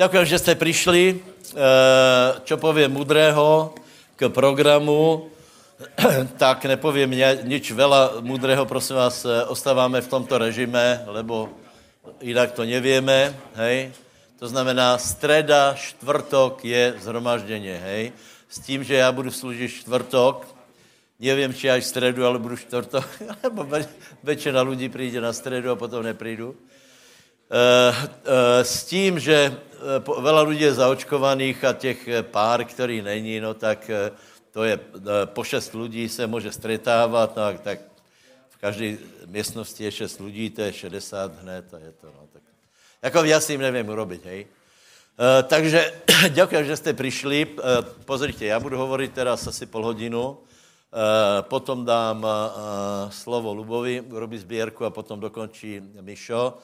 Ďakujem, že ste prišli. E, čo poviem mudrého k programu, tak nepoviem nič veľa mudrého, prosím vás, e, ostáváme v tomto režime, lebo inak to nevieme, hej. To znamená, streda, štvrtok je zhromaždenie, hej. S tím, že já budu slúžiť štvrtok, neviem, či aj stredu, ale budu štvrtok, lebo väčšina ľudí príde na stredu a potom neprídu. E, e, s tím, že veľa ľudí je zaočkovaných a těch eh, pár, který není, no tak eh, to je, po šest lidí se může stretávat, no tak v každé místnosti je šest lidí, to je 60 hned a je to, no tak. Jako já s tím nevím urobit, hej. Uh, takže ďakujem, že jste přišli. Uh, pozrite, já budu hovorit teraz asi pol hodinu, uh, potom dám slovo Lubovi, urobí sbírku a potom dokončí Mišo.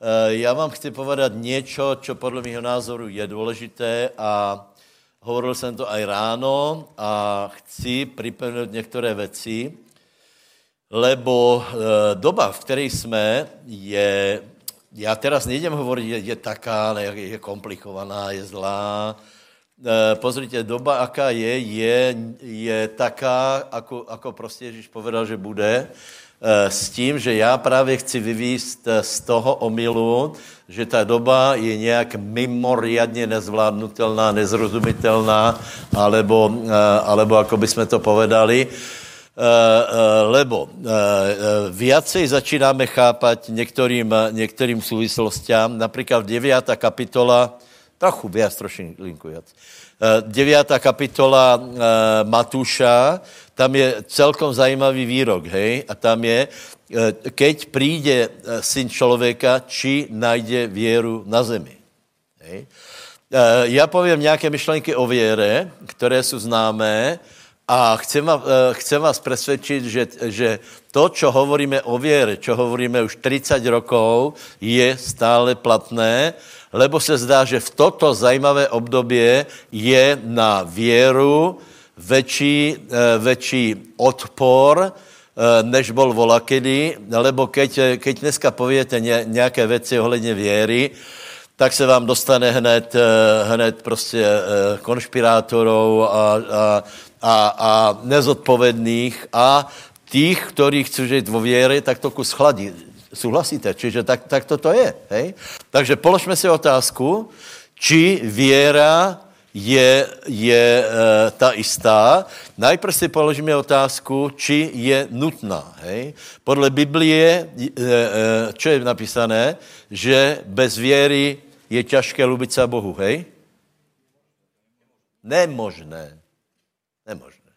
Eh, já vám chci povedat něco, co podle mého názoru je důležité a hovoril jsem to aj ráno a chci připomenout některé věci, lebo eh, doba, v které jsme, je, já teraz nejdem hovoriť, je, je taká, je komplikovaná, je zlá. Eh, pozrite, doba, aká je, je, je taká, ako, ako prostě Ježíš povedal, že bude. Eh, s tím, že já právě chci vyvíst eh, z toho omilu, že ta doba je nějak mimoriadně nezvládnutelná, nezrozumitelná, alebo, eh, alebo ako by jsme to povedali, lebo viacej začínáme chápať některým, některým súvislostiam, například 9. kapitola, trochu viac, trošinku viac, 9. kapitola Matúša, tam je celkom zajímavý výrok, hej, a tam je, e, keď príde syn člověka, či najde věru na zemi. Hej. Já povím nějaké myšlenky o věre, které jsou známé a chcem, vás, chcem vás presvedčiť, že, že to, čo hovoríme o věre, čo hovoríme už 30 rokov, je stále platné, lebo se zdá, že v toto zajímavé obdobie je na věru, väčší, eh, väčší odpor, eh, než bol volakedy, lebo keď, keď dneska poviete nějaké věci ohledně věry, tak se vám dostane hned, hned prostě konšpirátorov a, a, a, a nezodpovedných a tých, ktorí chcú žiť vo viere, tak to kus chladí. Súhlasíte? Čiže tak, tak toto je. Hej? Takže položme si otázku, či viera je, je e, ta istá. Najprv si položíme otázku, či je nutná. Hej? Podle Biblie, e, e, čo je napísané, že bez věry je těžké lubit se Bohu. Hej? Nemožné. Nemožné.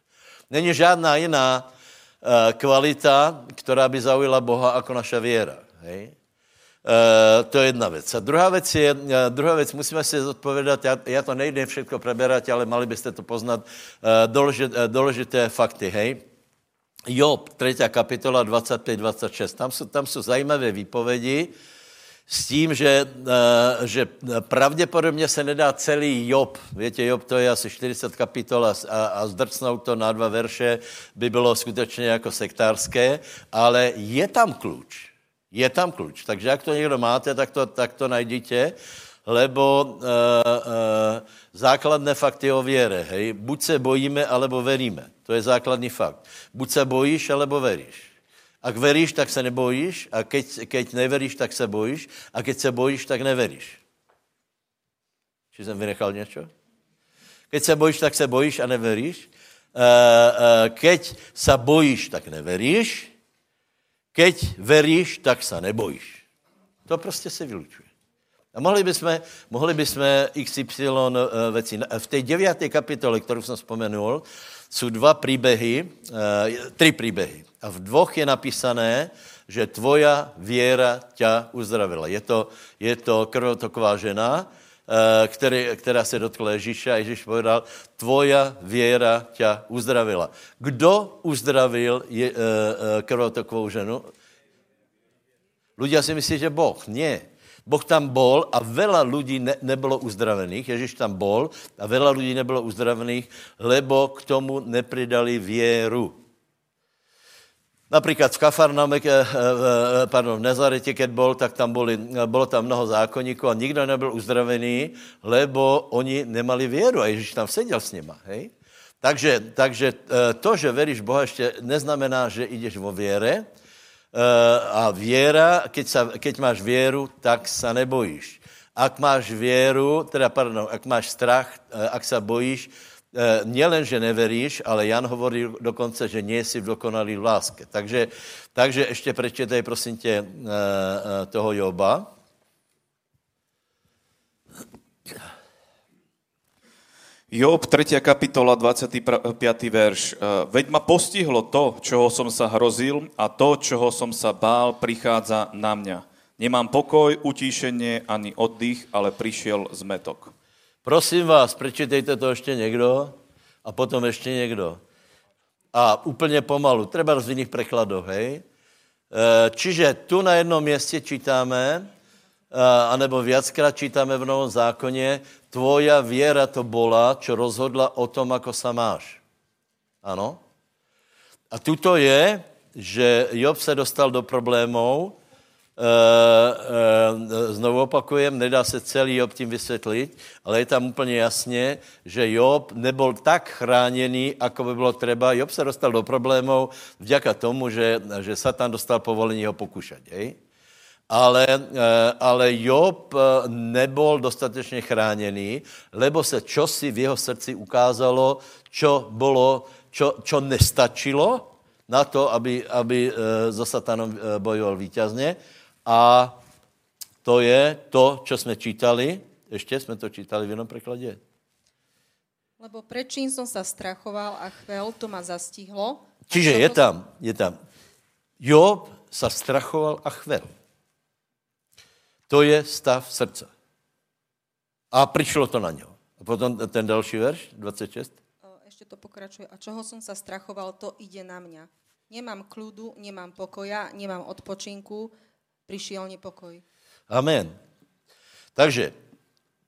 Není žádná jiná e, kvalita, která by zaujala Boha jako naša věra. Hej? Uh, to je jedna věc. A druhá věc je, uh, druhá věc, musíme si zodpovědat, já, já to nejde všechno preberať, ale mali byste to poznat, uh, doložit, uh, doložité fakty, hej. Job, 3. kapitola 25-26, tam jsou, tam jsou zajímavé výpovědi s tím, že, uh, že pravděpodobně se nedá celý Job, víte, Job to je asi 40 kapitol a, a zdrcnout to na dva verše by bylo skutečně jako sektárské, ale je tam kluč. Je tam kluč. Takže jak to někdo máte, tak to, tak to najdíte, lebo uh, uh, základné fakty o věre, hej, buď se bojíme, alebo veríme. To je základní fakt. Buď se bojíš, alebo veríš. Ak veríš, tak se nebojíš, a keď, keď neveríš, tak se bojíš, a keď se bojíš, tak neveríš. Či jsem vynechal něco? Keď se bojíš, tak se bojíš a neveríš. Keď se bojíš, tak neveríš. Keď veríš, tak sa nebojíš. To prostě se vylučuje. A mohli bychom, mohli bychom XY uh, věci. V té deviaté kapitole, kterou jsem vzpomenul, jsou dva příběhy, uh, tři příběhy. A v dvoch je napísané, že tvoja věra tě uzdravila. Je to, je to krvotoková žena, Eh, který, která se dotkla Ježíša Ježíš povedal, tvoja věra tě uzdravila. Kdo uzdravil je, uh, krvotokovou ženu? Ľudia si myslí, že Boh. Nie. Boh tam bol a veľa ľudí ne, nebylo uzdravených. Ježíš tam bol a veľa ľudí nebylo uzdravených, lebo k tomu nepridali věru. Například v Kafarname, pardon, v Nazarete, keď bol, tak tam boli, bolo tam mnoho zákonníků a nikdo nebyl uzdravený, lebo oni nemali věru a Ježíš tam seděl s nima, hej? Takže, takže to, že veríš Boha, ještě neznamená, že ideš vo viere. A viera, keď, sa, keď máš věru, tak sa nebojíš. Ak máš věru, teda pardon, ak máš strach, ak sa bojíš, nielen, že neveríš, ale Jan hovorí dokonce, že nie si v dokonalý v láske. Takže, takže ještě prečítaj, prosím tě, e, e, toho Joba. Job, 3. kapitola, 25. verš. Veď ma postihlo to, čoho som sa hrozil a to, čoho som sa bál, prichádza na mňa. Nemám pokoj, utíšenie ani oddych, ale prišiel zmetok. Prosím vás, prečítejte to ještě někdo a potom ještě někdo. A úplně pomalu, třeba z jiných prekladov, hej? E, čiže tu na jednom městě čítáme, e, anebo viackrát čítáme v Novom zákoně, tvoja věra to bola, čo rozhodla o tom, ako sa máš. Ano? A tuto je, že Job se dostal do problémů, eh, znovu opakujem, nedá se celý Job tím vysvětlit, ale je tam úplně jasně, že Job nebyl tak chráněný, ako by bylo třeba. Job se dostal do problémů vďaka tomu, že, že Satan dostal povolení ho pokušat. Hej? Ale, eh, ale Job nebyl dostatečně chráněný, lebo se čosi v jeho srdci ukázalo, čo, bylo, čo, čo nestačilo na to, aby, aby so satanom bojoval víťazně a to je to, čo jsme čítali. Ještě jsme to čítali v jednom prekladě. Lebo prečím som sa strachoval a chvel, to ma zastihlo. Čiže je tam, je tam. Job sa strachoval a chvel. To je stav srdca. A přišlo to na něho. A potom ten další verš, 26. Ešte to pokračuje. A čoho som sa strachoval, to ide na mňa. Nemám kľudu, nemám pokoja, nemám odpočinku, prišiel nepokoj. Amen. Takže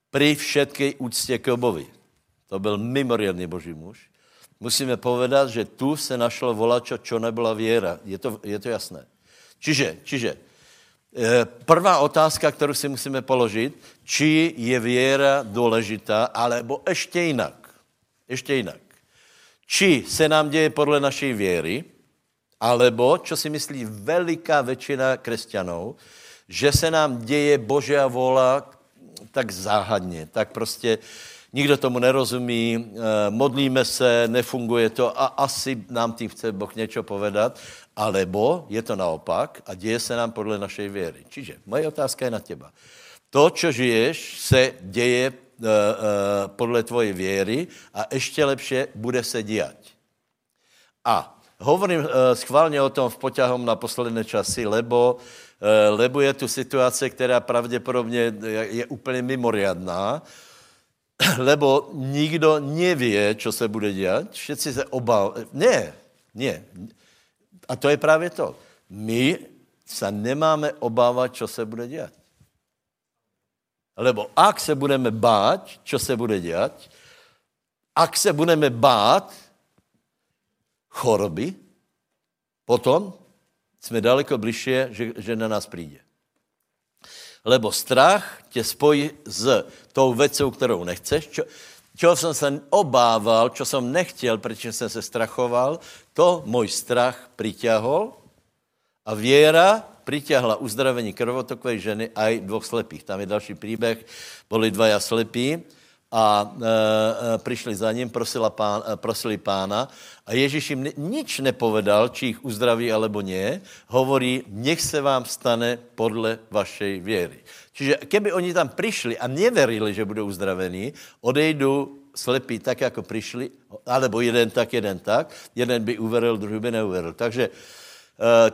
pri všetkej úctě k Jobovi, to byl mimoriadný boží muž, musíme povedat, že tu se našlo volačo, čo nebyla věra. Je to, je to jasné. Čiže, čiže eh, prvá otázka, kterou si musíme položit, či je věra důležitá, alebo ještě jinak. Ještě jinak. Či se nám děje podle naší věry, Alebo, čo si myslí veliká většina křesťanů, že se nám děje Božia vola tak záhadně, tak prostě nikdo tomu nerozumí, eh, modlíme se, nefunguje to a asi nám tím chce Boh něco povedat, alebo je to naopak a děje se nám podle našej věry. Čiže moje otázka je na těba. To, čo žiješ, se děje uh, uh, podle tvoje věry a ještě lepše bude se dělat. A Hovorím uh, schválně o tom v poťahom na posledné časy, lebo, uh, lebo je tu situace, která pravděpodobně je, úplně mimoriadná, lebo nikdo nevie, čo se bude dělat. Všetci se obávají. Ne, ne. A to je právě to. My se nemáme obávat, čo se bude dělat. Lebo ak se budeme bát, čo se bude dělat, ak se budeme bát, choroby, potom jsme daleko bližšie, že, že na nás přijde. Lebo strach tě spojí s tou vecou, kterou nechceš, čo, čeho jsem se obával, čo jsem nechtěl, protože jsem se strachoval, to můj strach přiťahol a věra přiťahla uzdravení krvotokovej ženy a i dvoch slepých. Tam je další příběh, byli dvaja slepí a e, e, přišli za ním, prosila pán, e, prosili pána a Ježíš jim nič nepovedal, či jich uzdraví alebo nie, hovorí, nech se vám stane podle vašej věry. Čiže keby oni tam přišli a neverili, že budou uzdravení, odejdu slepí tak, jako přišli, alebo jeden tak, jeden tak, jeden by uveril, druhý by neuveril. Takže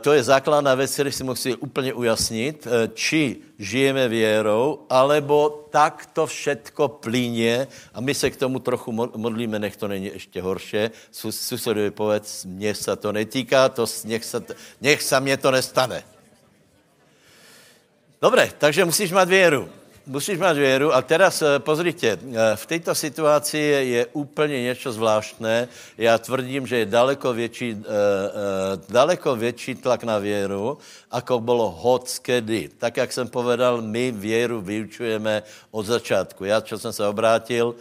to je základná věc, kterou si musí úplně ujasnit, eh, či žijeme věrou, alebo tak to všetko plíně a my se k tomu trochu modlíme, nech to není ještě horší. Susedovi povedz, mně se to netýká, to, nech, se, nech se mě to nestane. Dobre, takže musíš mít věru. Musíš mať věru. A teraz eh, pozrite, eh, v této situaci je úplně něco zvláštné. Já tvrdím, že je daleko uh, uh, daleko větší tlak na věru, ako bylo hoc kedy. Tak, jak jsem povedal, my věru vyučujeme od začátku. Já, čo jsem se obrátil,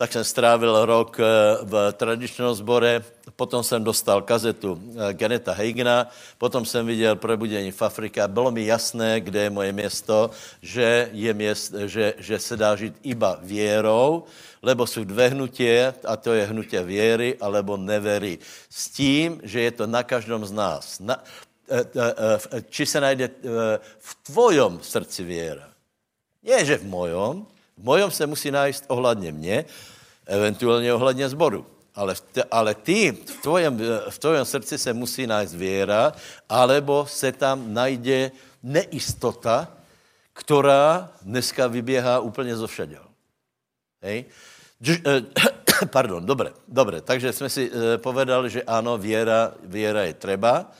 tak jsem strávil rok v tradičním zbore, potom jsem dostal kazetu Geneta Heigna, potom jsem viděl probudení v Afrike a bylo mi jasné, kde je moje město, že, je měst, že, že se dá žít iba věrou, lebo jsou dvě hnutie, a to je hnutie věry alebo nevery. S tím, že je to na každom z nás. Na, či se najde v tvojom srdci věra. Nie, že v mojom, v mojom se musí nájsť ohledně mě, eventuálně ohledně zboru. Ale, ale ty, v tvojom, v tvojom srdci se musí nájsť věra, alebo se tam najde neistota, která dneska vyběhá úplně zo všaděl. Hej? Eh, pardon, dobre, dobre. Takže jsme si eh, povedali, že ano, věra, věra je treba.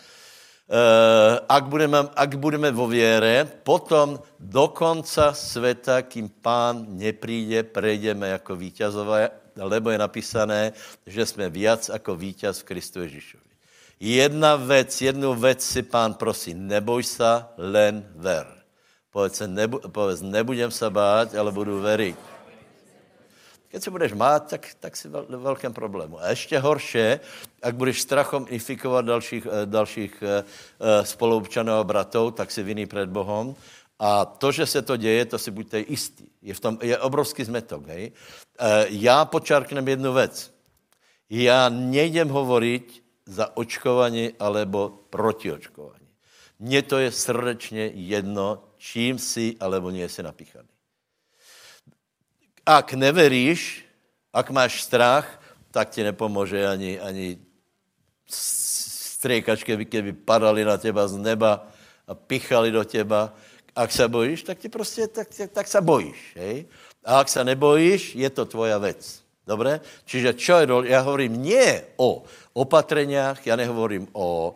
Eh, ak budeme, ak budeme vo viere, potom do konca sveta, kým pán nepríde, prejdeme jako víťazové, lebo je napísané, že jsme viac jako víťaz v Kristu Ježišovi. Jedna vec, jednu vec si pán prosí, neboj sa, len ver. Povedz, nebu, povedz nebudem sa báť, ale budu veriť. Keď se budeš mát, tak, tak si v velkém problému. A ještě horší, ak budeš strachom infikovat dalších, eh, dalších eh, eh, spoluobčanů a bratov, tak si vinný před Bohem. A to, že se to děje, to si buďte jistí. Je, v tom, je obrovský zmetok. Hej? Já počárknem jednu věc. Já nejdem hovoriť za očkování alebo proti očkování. Mně to je srdečně jedno, čím si alebo nie si napíchaný. Ak neveríš, ak máš strach, tak ti nepomůže ani, ani striekačky, keby padali na teba z neba a pichali do teba. Ak se bojíš, tak ti prostě, tak, tak, tak se bojíš. Hej? A ak se nebojíš, je to tvoja vec. Dobre? Čiže čo je dole? Ja hovorím nie o opatreniach, ja nehovorím o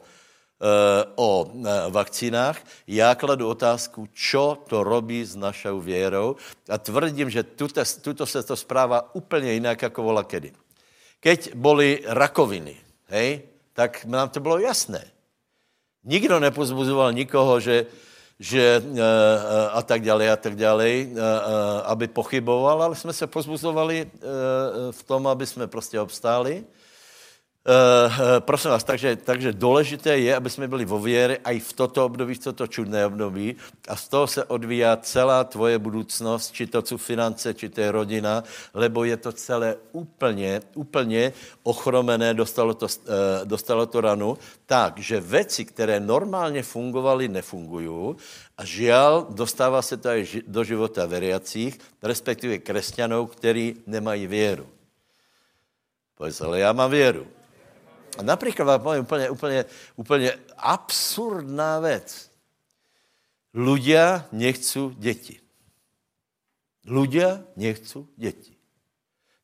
o eh, vakcínách, já kladu otázku, čo to robí s našou věrou a tvrdím, že tuto, tuto se to správa úplně jinak, jako vola kedy. Keď boli rakoviny, hej, tak nám to bylo jasné. Nikdo nepozbuzoval nikoho, že, že eh, a tak dále, a tak dále, aby pochyboval, ale jsme se pozbuzovali v tom, aby jsme prostě obstáli. Uh, prosím vás, takže, takže důležité je, aby jsme byli vo věre aj v toto období, v toto čudné období a z toho se odvíjá celá tvoje budoucnost, či to jsou finance, či to je rodina, lebo je to celé úplně, úplně ochromené, dostalo to, uh, dostalo to ranu, tak, že které normálně fungovaly, nefungují a žial, dostává se to aj do života veriacích, respektive kresťanů, kteří nemají věru. Povedz, ale já mám věru. A napríklad vám poviem úplne, úplne, úplne absurdná vec. Ľudia nechcú deti. Ľudia nechcú deti.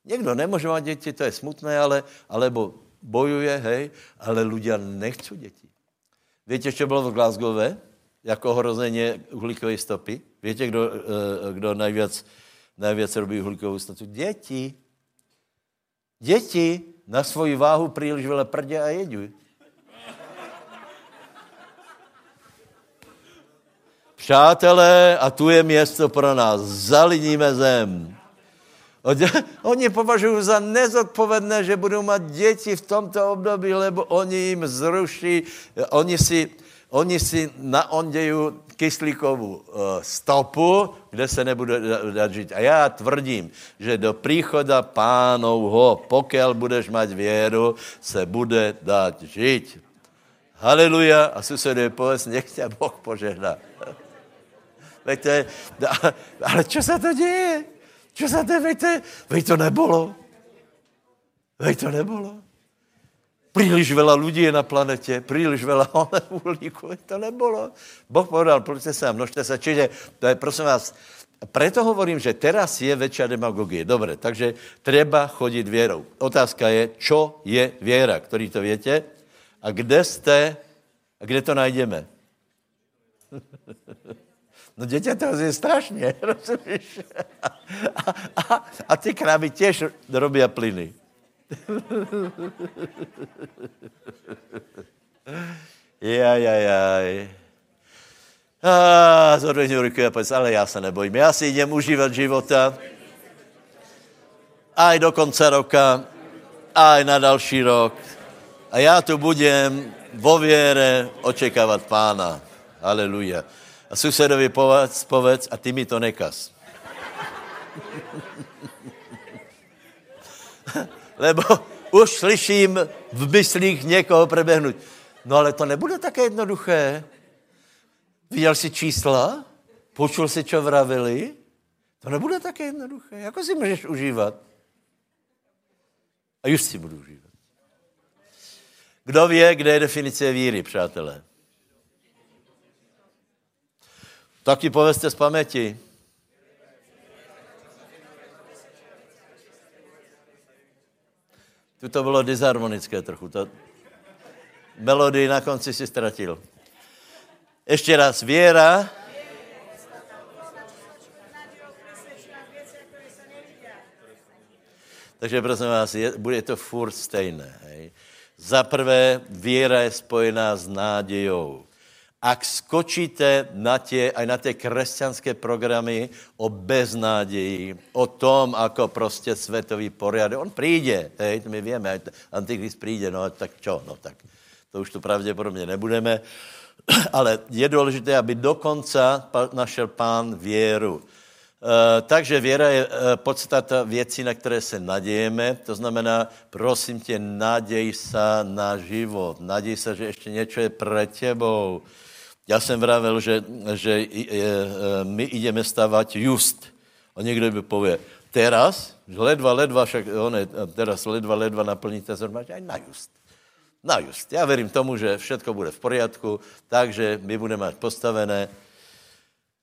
Niekto nemôže mať deti, to je smutné, ale, alebo bojuje, hej, ale ľudia nechcú deti. Viete, čo bylo v Glasgowe? Jako ohrozenie uhlíkovej stopy? Viete, kdo, eh, kdo najviac, najviac robí uhlíkovou stopu? Deti. Deti na svoji váhu příliš veľa prdě a jeďuj. Přátelé, a tu je město pro nás. Zaliníme zem. Oni považují za nezodpovedné, že budou mít děti v tomto období, lebo oni jim zruší, oni si, oni si naondejí kyslíkovou eh, stopu, kde se nebude dát žít. A já tvrdím, že do příchoda pánovho, pokud budeš mať věru, se bude dát žít. Haleluja. A susedě povedz, nech tě Boh požehná. Veďte, ale čo se to děje? Čo se to, veďte, veď to nebolo. Veď to nebolo. Príliš veľa ľudí je na planete, príliš veľa uhlíku, to nebolo. Boh povedal, pojďte sa, množte sa. Čiže, to je, prosím vás, preto hovorím, že teraz je väčšia demagogie. Dobre, takže treba chodiť vierou. Otázka je, čo je viera, ktorý to viete? A kde ste, a kde to najdeme? No dieťa to je strašne, rozumíš? A, a, a ty krávy tiež robia plyny. Jaj, jaj, jaj. A ruku povedz, ale já se nebojím. Já si idem užívat života. Aj do konce roka, aj na další rok. A já tu budem vo věre očekávat pána. Aleluja. A susedovi povedz, povedz a ty mi to nekaz. Lebo už slyším v myslích někoho prebehnout. No ale to nebude také jednoduché. Viděl jsi čísla? Počul jsi, čo vravili? To nebude také jednoduché. Jako si můžeš užívat? A už si budu užívat. Kdo ví, kde je definice víry, přátelé? Taky povězte z paměti. Tu to bylo disharmonické trochu. To... Melodii na konci si ztratil. Ještě raz. Věra. Takže prosím vás, je, bude to furt stejné. Hej. Za prvé, věra je spojená s nádějou. Ak skočíte na tie, aj na tie kresťanské programy o beznádeji, o tom, ako prostě svetový poriadek, on přijde, hej, my vieme, Antikrist přijde, no tak čo, no tak to už tu pravděpodobně nebudeme, ale je důležité, aby dokonca našel pán věru. Uh, takže věra je uh, podstata věcí, na které se nadějeme. To znamená, prosím tě, naděj se na život. Naděj se, že ještě něco je pre tebou. Já jsem vravel, že, že je, e, my ideme stavať just. A někdo by pově, teraz, ledva, ledva, však one, teraz ledva, ledva naplníte zhromaždě, aj na just. Na just. Já verím tomu, že všetko bude v poriadku, takže my budeme mať postavené.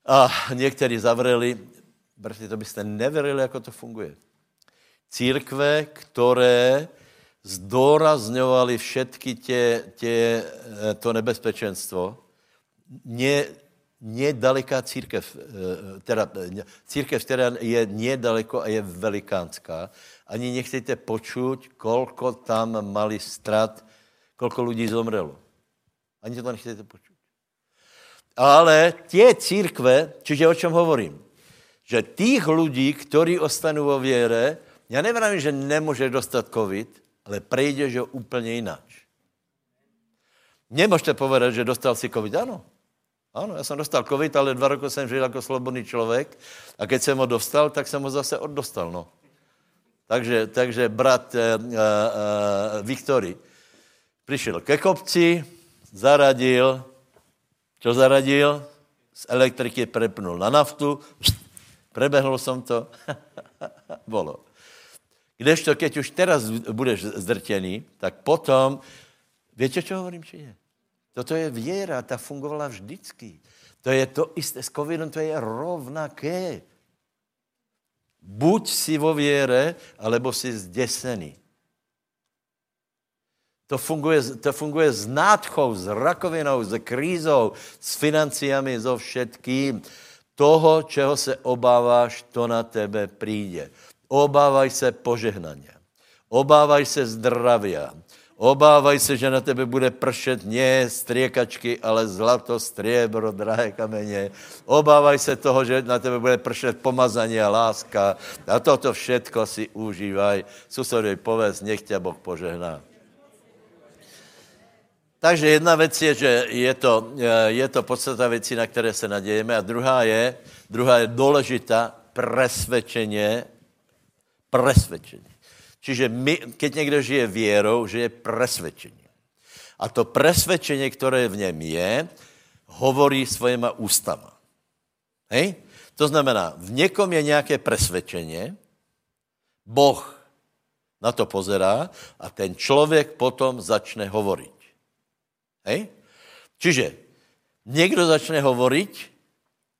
A někteří zavreli, bratři, to byste neverili, jako to funguje. Církve, které zdôrazňovali všetky tě, tě, e, to nebezpečenstvo, nie, nedaleká církev, eh, teda církev, která je nedaleko a je velikánská. Ani nechcete počuť, kolko tam mali strat, kolko lidí zomrelo. Ani to nechcete počuť. Ale tie církve, čiže o čem hovorím? Že tých ľudí, ktorí ostanú vo viere, ja nevravím, že nemôže dostať COVID, ale prejdeš ho úplne ináč. Nemôžete povedať, že dostal si COVID, áno. Ano, já jsem dostal covid, ale dva roky jsem žil jako slobodný člověk a keď jsem ho dostal, tak jsem ho zase oddostal, no. Takže, takže brat uh, uh, Viktory přišel ke kopci, zaradil, čo zaradil? Z elektriky prepnul na naftu, prebehnul som to, bolo. Kdežto, keď už teraz budeš zdrtěný, tak potom, viete, čo hovorím, či je? Toto je věra, ta fungovala vždycky. To je to isté, s covidem to je rovnaké. Buď si vo věre, alebo si zdesený. To funguje, to funguje s nádchou, s rakovinou, s krízou, s financiami, so všetkým. Toho, čeho se obáváš, to na tebe přijde. Obávaj se požehnania. Obávaj se zdravia. Obávaj se, že na tebe bude pršet nie striekačky, ale zlato, striebro, drahé kamene. Obávaj se toho, že na tebe bude pršet pomazanie a láska. A toto všetko si užívaj. Susedovi povedz, nech ťa Boh požehná. Takže jedna věc je, že je to, je to podstata věcí, na které se nadějeme. A druhá je, druhá je důležitá presvedčenie, presvedčenie. Čiže my, keď někdo žije věrou, že je presvedčení. A to presvedčení, které v něm je, hovorí svojima ústama. Hej? To znamená, v někom je nějaké presvedčení, Boh na to pozerá a ten člověk potom začne hovoriť. Hej? Čiže někdo začne hovoriť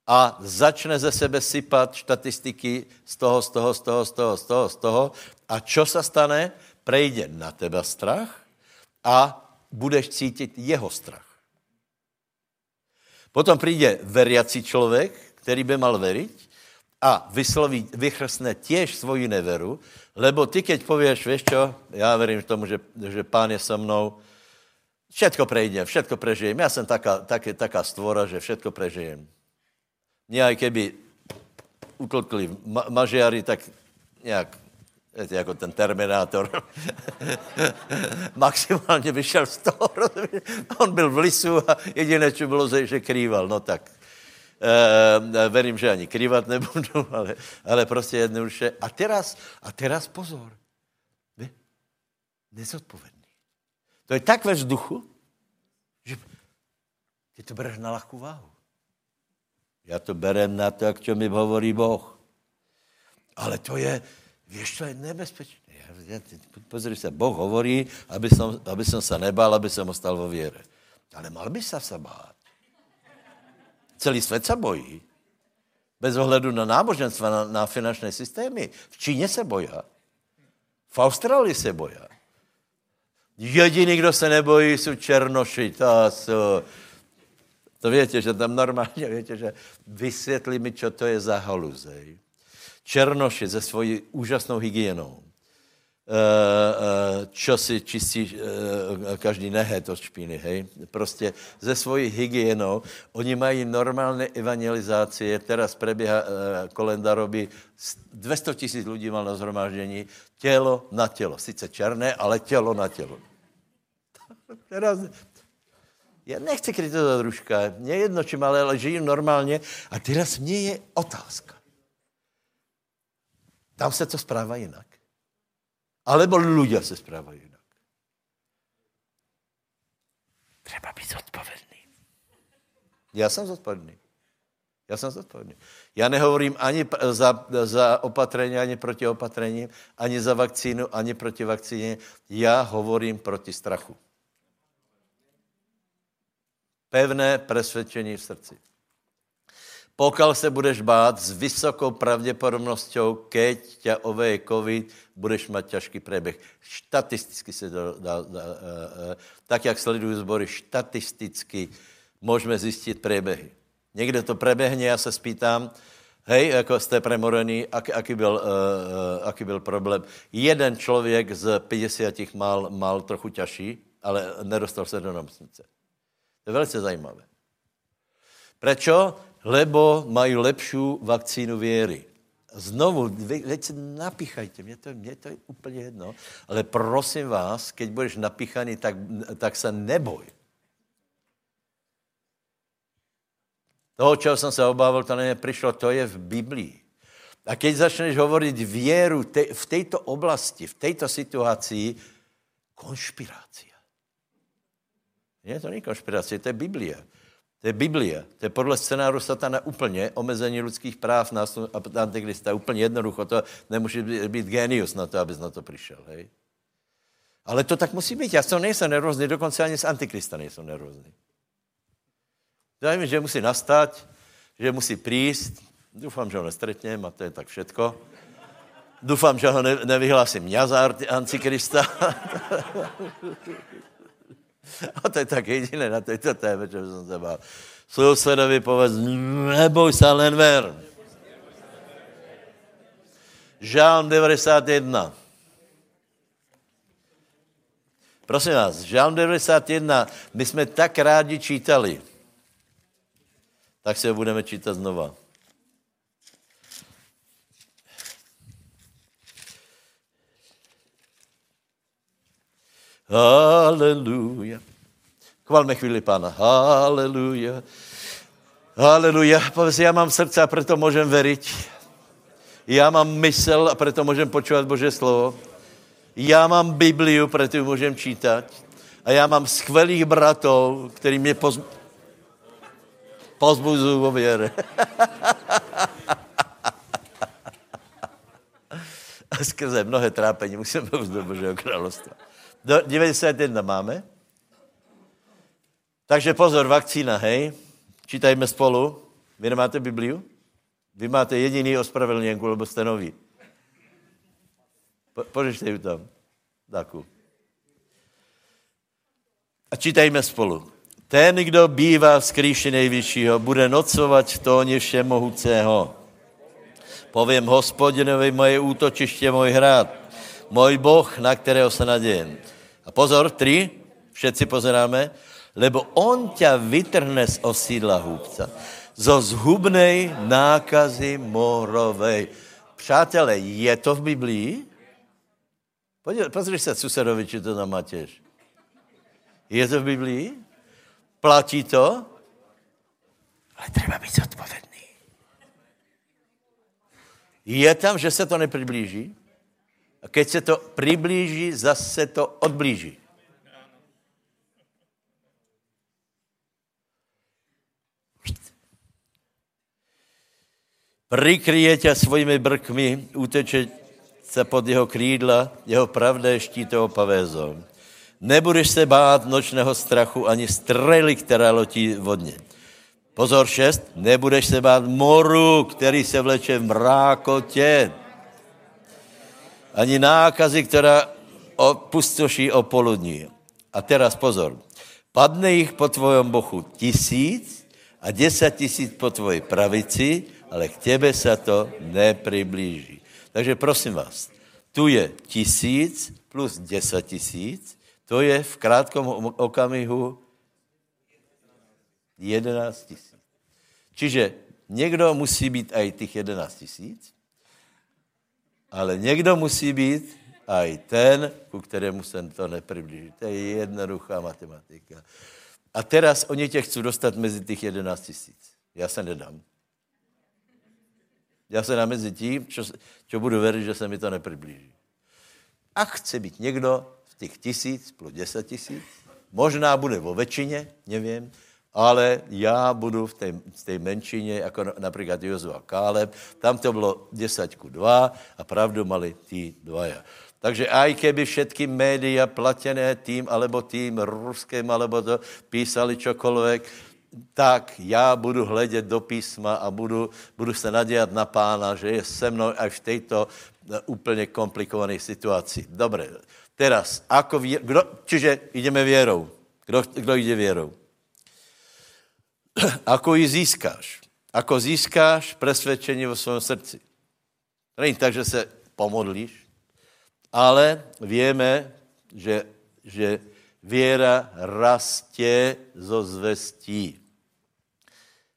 a začne ze sebe sypat štatistiky z toho, z toho, z toho, z toho, z toho, z toho. A čo sa stane? Prejde na teba strach a budeš cítit jeho strach. Potom přijde veriaci člověk, který by mal veriť a vysloví, vychrstne tiež svoji neveru, lebo ty, keď povieš, vieš čo, já verím tomu, že, že pán je so mnou, všetko prejdem, všetko prežijem. Ja som taká, také, taká stvora, že všetko prežijem. Nie aj keby utlkli ma- mažiari, tak nějak, viete, jako ten Terminátor, maximálně vyšel z toho, on byl v lisu a jediné, čo bylo, že krýval, no tak. E, verím, že ani krývat nebudu, ale, ale prostě jednoduše. A teraz, a teraz pozor. Vy? Nezodpovedný. To je tak ve vzduchu, že ty to bereš na ľahkú váhu. Já to berem na to, jak čo mi hovorí Boh. Ale to je, vieš, to je nebezpečné. Ja, ja, pozri sa, Boh hovorí, aby som, aby som sa nebál, aby som ostal vo viere. Ale mal by sa sa báť. Celý svet sa bojí. Bez ohledu na náboženstva, na, na finančné systémy. V Číně se boja. V Austrálii se boja. Jediný, kdo se nebojí, jsou černoši. To, jsou, to víte, že tam normálně, víte, že vysvětlí mi, čo to je za haluzej. Černoši se svojí úžasnou hygienou. Eh, eh, čo si čistí eh, každý nehe to špíny, hej. Prostě ze svojí hygienou. Oni mají normálne evangelizácie. Teraz prebieha kolenda robí 200 tisíc lidí mal na zhromáždění. Tělo na tělo. Sice černé, ale tělo na tělo. Teraz, já nechci kritizovat Ruška, mě jedno čím, ale, ale žijí normálně. A teraz mě je otázka. Tam se to správa jinak. Alebo ľudia se správají jinak. Treba být zodpovědný. Já jsem zodpovědný. Já jsem zodpovědný. Já nehovorím ani za, za opatrení, ani proti opatrení, ani za vakcínu, ani proti vakcíně. Já hovorím proti strachu. Pevné presvědčení v srdci. Pokud se budeš bát, s vysokou pravděpodobností, keď ťa oveje COVID, budeš mít ťažký preběh. Štatisticky se dá, dá, dá, tak, jak sledují zbory, štatisticky můžeme zjistit prebehy. Někde to prebehne, já se spýtám, hej, jako jste premorený, ak, aký, byl, uh, aký byl problém. Jeden člověk z 50 mal, mal trochu ťažší, ale nedostal se do nemocnice. To je velice zajímavé. Prečo? lebo mají lepšiu vakcínu věry. Znovu, veď se napíchajte, mě to, mě to je úplně jedno, ale prosím vás, keď budeš napíchaný, tak, tak se neboj. Toho, čeho jsem se obával, to není přišlo, to je v Biblii. A keď začneš hovoriť věru te, v této oblasti, v této situaci, konšpirácia. Nie, to není konšpirácie, to je Biblia. To je Biblia. To je podle scénáru satana úplně omezení lidských práv na antikrista. Úplně jednoducho. To nemůže být genius na to, abys na to přišel. Hej? Ale to tak musí být. Já s nejsem nervózny, dokonce ani z antikrista nejsem nervózny. Vím, že musí nastat, že musí prísť. Doufám, že ho nestretnem a to je tak všetko. Doufám, že ho ne, nevyhlásím já za antikrista. A to je tak jediné na této téme, čo jsem se bál. Sousedovi povedz, neboj se, len ver. Žálm 91. Prosím vás, Žálm 91, my jsme tak rádi čítali, tak se ho budeme čítat znova. Haleluja. Chvalme chvíli pána. Haleluja. Haleluja. Povedz, já mám srdce a proto můžem veriť. Já mám mysl a proto můžem počúvat Bože slovo. Já mám Bibliu, proto můžem čítat. A já mám skvelých bratov, který mě poz... pozbuzují o věre. a skrze mnohé trápení musíme už do Božího královstva. Do 91 máme. Takže pozor, vakcína, hej. Čítajme spolu. Vy nemáte Bibliu? Vy máte jediný ospravedlněnku, lebo jste noví. Po, ju tam. Daku. A čítajme spolu. Ten, kdo bývá v skrýši nejvyššího, bude nocovat v tóně všemohucého. Povím hospodinovi moje útočiště, můj hrad, můj boh, na kterého se nadějem. A pozor, tři, všetci pozeráme, lebo on ťa vytrhne z osídla húbca, zo zhubnej nákazy morovej. Přátelé, je to v Biblii? Pozri se susedovi, či to tam mátěš. Je to v Biblii? Platí to? Ale treba být zodpovědný. Je tam, že se to nepriblíží? A keď se to přiblíží, zase to odblíží. Prikryje ťa svojimi brkmi, uteče se pod jeho krídla, jeho pravda je štítou pavézou. Nebudeš se bát nočného strachu ani strely, která lotí vodně. Pozor šest, nebudeš se bát moru, který se vleče v mrákotě. Ani nákazy, která opustoší o poludní. A teraz pozor. Padne jich po tvojom bochu tisíc a deset tisíc po tvojej pravici, ale k tebe se to nepriblíží. Takže prosím vás, tu je tisíc plus deset tisíc, to je v krátkom okamihu 11 tisíc. Čiže někdo musí být aj těch 11 tisíc, ale někdo musí být aj ten, ku kterému se to nepriblíží. To je jednoduchá matematika. A teraz oni tě chcou dostat mezi těch 11 tisíc. Já se nedám. Já se dám mezi tím, čo, čo budu věřit, že se mi to nepriblíží. A chce být někdo v těch tisíc plus deset tisíc, možná bude vo väčšine, nevím, ale já budu v té, v té menšině, jako například Jozu a Káleb, tam to bylo 10 ku 2 a pravdu mali tí dvaja. Takže aj keby všetky média platené tým alebo tým ruským, alebo to písali čokoľvek, tak já budu hledět do písma a budu, budu se nadějat na pána, že je se mnou až v této eh, úplně komplikované situaci. Dobre, teraz, ako vě, kdo, čiže jdeme věrou. Kdo, kdo jde věrou? Ako ji získáš? Ako získáš presvedčení vo svém srdci? To není tak, že se pomodlíš, ale víme, že, že Věra rastě zo zvestí.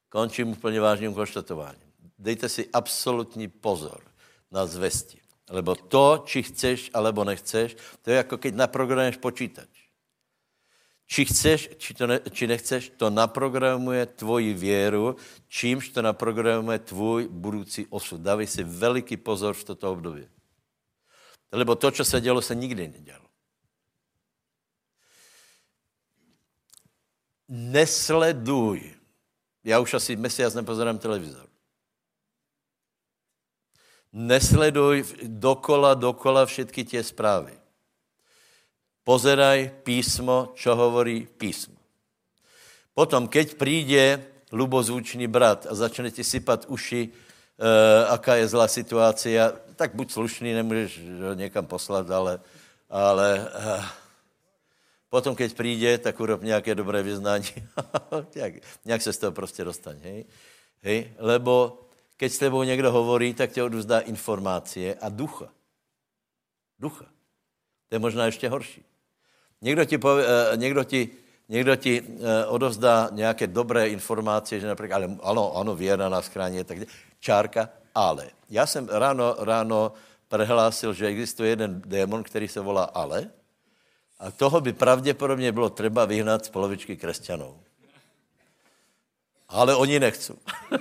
Končím úplně vážným konštatováním. Dejte si absolutní pozor na zvesti. Lebo to, či chceš, alebo nechceš, to je jako keď naprogramuješ počítač. Či chceš, či, to ne, či nechceš, to naprogramuje tvoji věru, čímž to naprogramuje tvůj budoucí osud. Dávej si veliký pozor v toto období. Lebo to, co se dělo, se nikdy nedělo. nesleduj. Já už asi mesiac nepozerám televizor. Nesleduj dokola, dokola všetky tie správy. Pozeraj písmo, čo hovorí písmo. Potom, keď príde ľubozvučný brat a začne ti sypať uši, e, aká je zlá situácia, tak buď slušný, nemůžeš ho někam poslat, ale, ale e, Potom, keď přijde, tak urob nějaké dobré vyznání. nějak se z toho prostě dostane. Hej? Hej? Lebo keď s tebou někdo hovorí, tak tě odvzdá informácie a ducha. Ducha. To je možná ještě horší. Někdo ti, pově, eh, někdo ti, někdo ti eh, odovzdá nějaké dobré informace, že například, ale ano, ano, věra nás chrání, tak čárka, ale. Já jsem ráno, ráno prehlásil, že existuje jeden démon, který se volá ale, a toho by pravděpodobně bylo třeba vyhnat z polovičky křesťanů. Ale oni nechcou.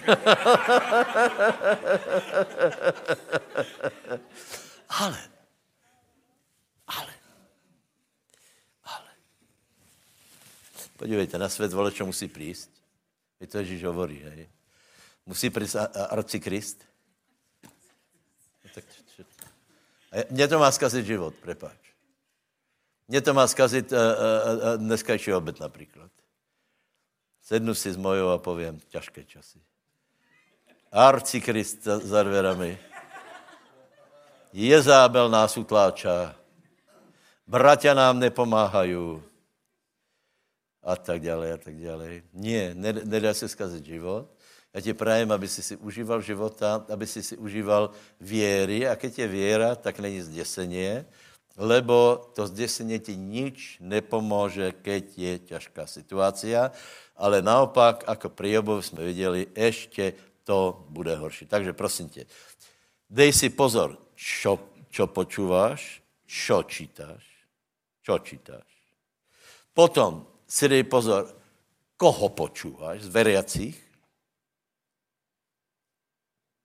ale, ale, Podívejte, na svět volečo musí prísť. Je to Ježíš hovorí, hej. Musí prísť arcikrist. No mně to má zkazit život, prepáč. Mně to má zkazit uh, uh, uh, dneskajší obed například. Sednu si s mojou a povím, ťažké časy. Arcikrist za, za dverami. Jezábel nás utláča. Bratia nám nepomáhají. A tak ďalej a tak ďalej. Nie, nedá se skazit život. Já ti prajem, aby si si užíval života, aby si si užíval věry a keď je věra, tak není zdesenie, lebo to zdesenie ti nič nepomůže, keď je ťažká situácia, ale naopak, ako pri Jobovi jsme viděli, ešte to bude horší. Takže prosím tě, dej si pozor, čo, čo počúváš, čo čítáš, čo čítáš. Potom si dej pozor, koho počúvaš z veriacich,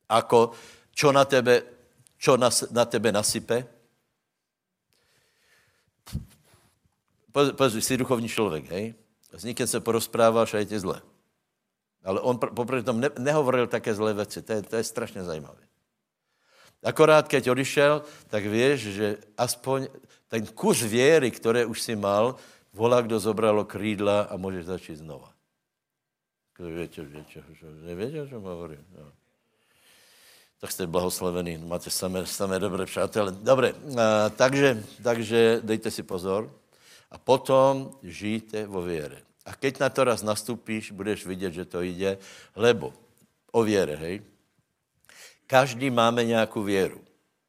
ako, čo na tebe, čo na, na tebe nasype. Pozri, si duchovní člověk, hej? S někým se porozpráváš a je ti zle. Ale on popri tom ne, nehovoril také zlé věci. To je, to je strašně zajímavé. Akorát, keď odišel, tak vieš, že aspoň ten kus viery, ktoré už si mal, volá, kdo zobralo krídla a môžeš začít znova. Viete, viete, neviete, o čom hovorím? No. Tak jste blahoslavení, máte samé, samé dobré přátelé. Dobre, a, takže, takže dejte si pozor a potom žijte vo viere. A keď na to raz nastupíš, budeš vidět, že to jde, lebo o viere, hej. Každý máme nějakou věru.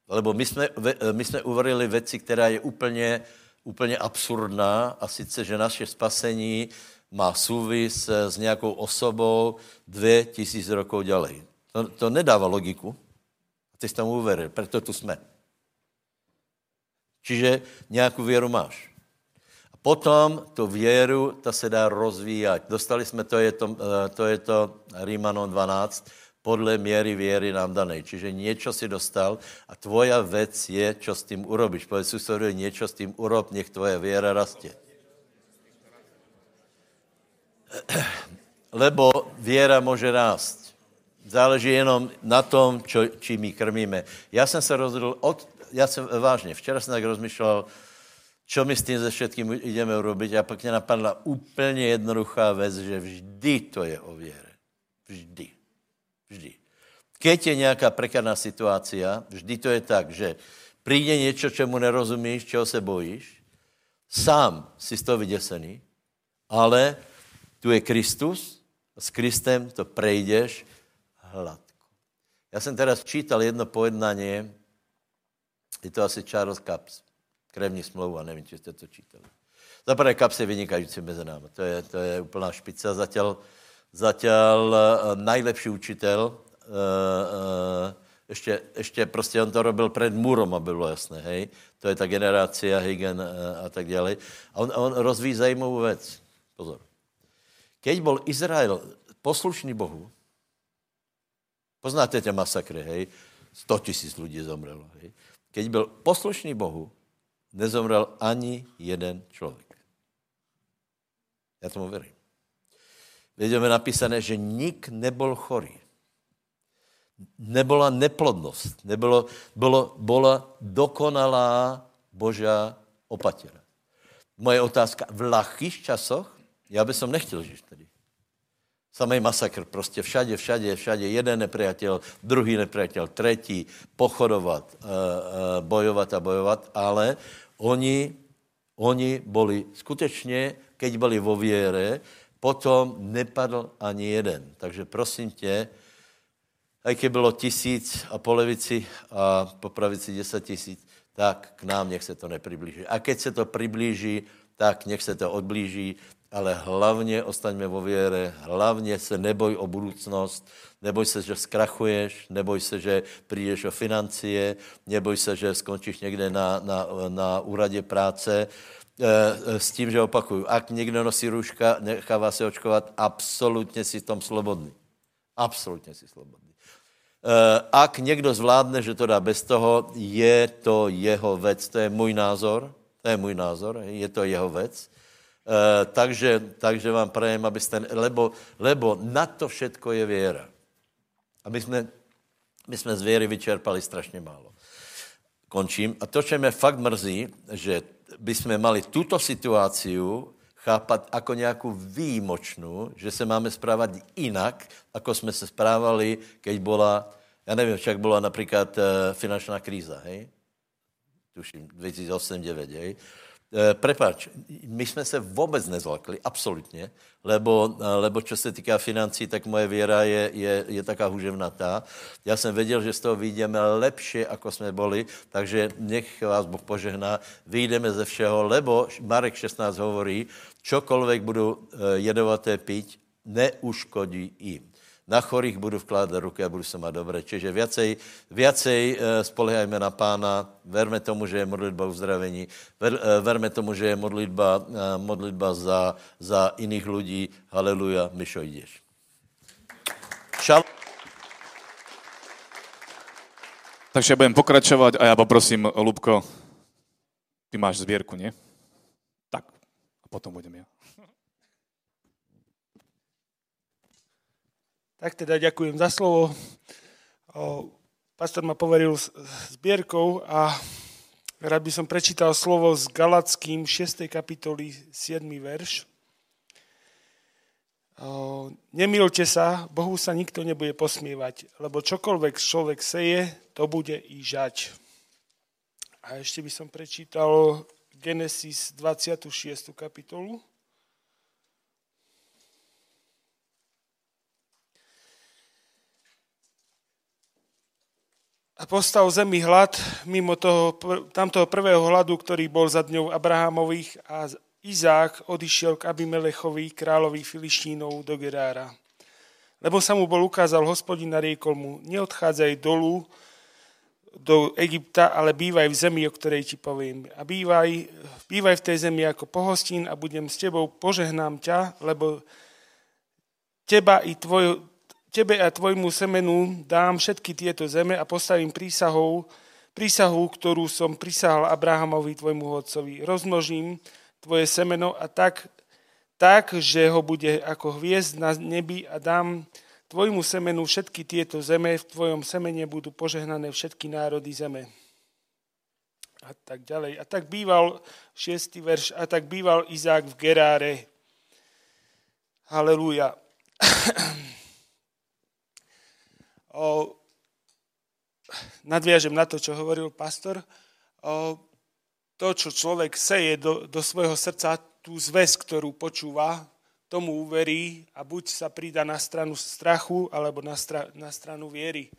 Lebo my jsme, my jsme uvarili věci, která je úplně, úplně absurdná a sice, že naše spasení má súvis s nějakou osobou dvě tisíc rokov ďalej. To, to nedává logiku. A ty jsi tam uveril, proto tu jsme. Čiže nějakou věru máš. Potom tu věru, ta se dá rozvíjat. Dostali jsme, to je to, eh, to, je to Rímanom 12, podle měry věry nám danej. Čiže něco si dostal a tvoja věc je, čo s tím urobíš. Povedz susedovi, něco s tím urob, nech tvoje věra rastě. Lebo věra může rást. Záleží jenom na tom, čo, čím my krmíme. Já jsem se rozhodl, od, já jsem vážně, včera jsem tak rozmýšlel, čo my s tým ze všetkým ideme urobiť. A pak mě napadla úplně jednoduchá věc, že vždy to je o věre. Vždy. Vždy. Keď je nějaká prekárná situácia, vždy to je tak, že přijde něco, čemu nerozumíš, čeho se bojíš, sám si z toho vyděsený, ale tu je Kristus a s Kristem to prejdeš hladko. Já jsem teraz čítal jedno pojednání, je to asi Charles Capps krevní smlouva, nevím, či jste to čítali. Za prvé Kaps je vynikající mezi námi. To je, to je úplná špica. Zatěl, zatěl uh, najlepší učitel. Uh, uh, ještě, ještě prostě on to robil před Múrom, aby bylo jasné, hej. To je ta generácia Higen a tak dále. A on, on rozvíjí zajímavou věc. Pozor. Keď byl Izrael poslušný Bohu, poznáte tie masakry, hej, 100 tisíc lidí zomrelo, hej. Keď byl poslušný Bohu, nezomrel ani jeden člověk. Já tomu věřím. Věděme napísané, že nik nebyl chorý. Nebola neplodnost. Nebylo, bylo, byla dokonalá Božá opatera. Moje otázka, v lachých časoch, já bych som nechtěl žít tady. Samý masakr, prostě všade, všade, všade, jeden nepriateľ, druhý nepriateľ, tretí, pochodovat, eh, eh, bojovat a bojovat, ale Oni, oni boli skutečně, keď byli vo viere, potom nepadl ani jeden. Takže prosím tě, aj keď bylo tisíc a po levici a po pravici deset tisíc, tak k nám nech se to nepriblíží. A keď se to přiblíží, tak nech se to odblíží, ale hlavně ostaňme vo věre, hlavně se neboj o budoucnost, neboj se, že zkrachuješ, neboj se, že přijdeš o financie, neboj se, že skončíš někde na, na, na úradě práce, s tím, že opakuju, ak někdo nosí růžka, nechává se očkovat, absolutně si tom slobodný. Absolutně si slobodný. E, ak někdo zvládne, že to dá bez toho, je to jeho věc, to je můj názor, to je můj názor, je to jeho. Uh, takže, takže vám prajem, abyste, lebo, lebo na to všetko je věra. A my jsme, my jsme z věry vyčerpali strašně málo. Končím. A to, čo mě fakt mrzí, že by jsme mali tuto situáciu chápat jako nějakou výjimočnou, že se máme správat jinak, ako jsme se správali, keď byla, já nevím, však byla například uh, finančná kríza, hej? Tuším, 2008-2009, hej? E, prepač, my jsme se vůbec nezlakli, absolutně, lebo, lebo čo se týká financí, tak moje věra je, je, je taká huževnatá. Já jsem věděl, že z toho vyjdeme lepšie, ako jsme boli, takže nech vás Boh požehná, vyjdeme ze všeho, lebo Marek 16 hovorí, čokoľvek budou e, jedovaté piť, neuškodí im na chorých budu vkládat ruky a budu se mít dobré. Čiže viacej, viacej eh, spolehajme na pána, verme tomu, že je modlitba uzdravení, ver, eh, verme tomu, že je modlitba, eh, modlitba za, za iných lidí. Haleluja, Mišo, jdeš. Šal. Takže ja budem pokračovať a ja poprosím, Lubko, ty máš zbierku, nie? Tak, a potom budem ja. Tak teda ďakujem za slovo. Pastor ma poveril zbierkou a rád by som prečítal slovo z Galackým 6. kapitoly 7. verš. Nemilte sa, Bohu sa nikto nebude posmievať, lebo čokoľvek človek seje, to bude i žať. A ešte by som prečítal Genesis 26. kapitolu. A postal zemi hlad mimo toho, tamtoho prvého hladu, ktorý bol za dňou Abrahamových a Izák odišiel k Abimelechovi, kráľovi Filištínov, do Gerára. Lebo sa mu bol ukázal hospodin a riekol mu, neodchádzaj dolu do Egypta, ale bývaj v zemi, o ktorej ti poviem. A bývaj, bývaj v tej zemi ako pohostín a budem s tebou, požehnám ťa, lebo teba i tvoj, tebe a tvojmu semenu dám všetky tieto zeme a postavím prísahou, prísahu, ktorú som prisahal Abrahamovi, tvojmu otcovi. Rozmnožím tvoje semeno a tak, tak, že ho bude ako hviezd na nebi a dám tvojmu semenu všetky tieto zeme, v tvojom semene budú požehnané všetky národy zeme. A tak ďalej. A tak býval, šiestý verš, a tak býval Izák v Geráre. Halelúja. O, nadviažem na to, čo hovoril pastor. O, to, čo človek seje do, do svojho srdca, tú zväz, ktorú počúva, tomu uverí a buď sa prída na stranu strachu, alebo na, stra, na stranu viery.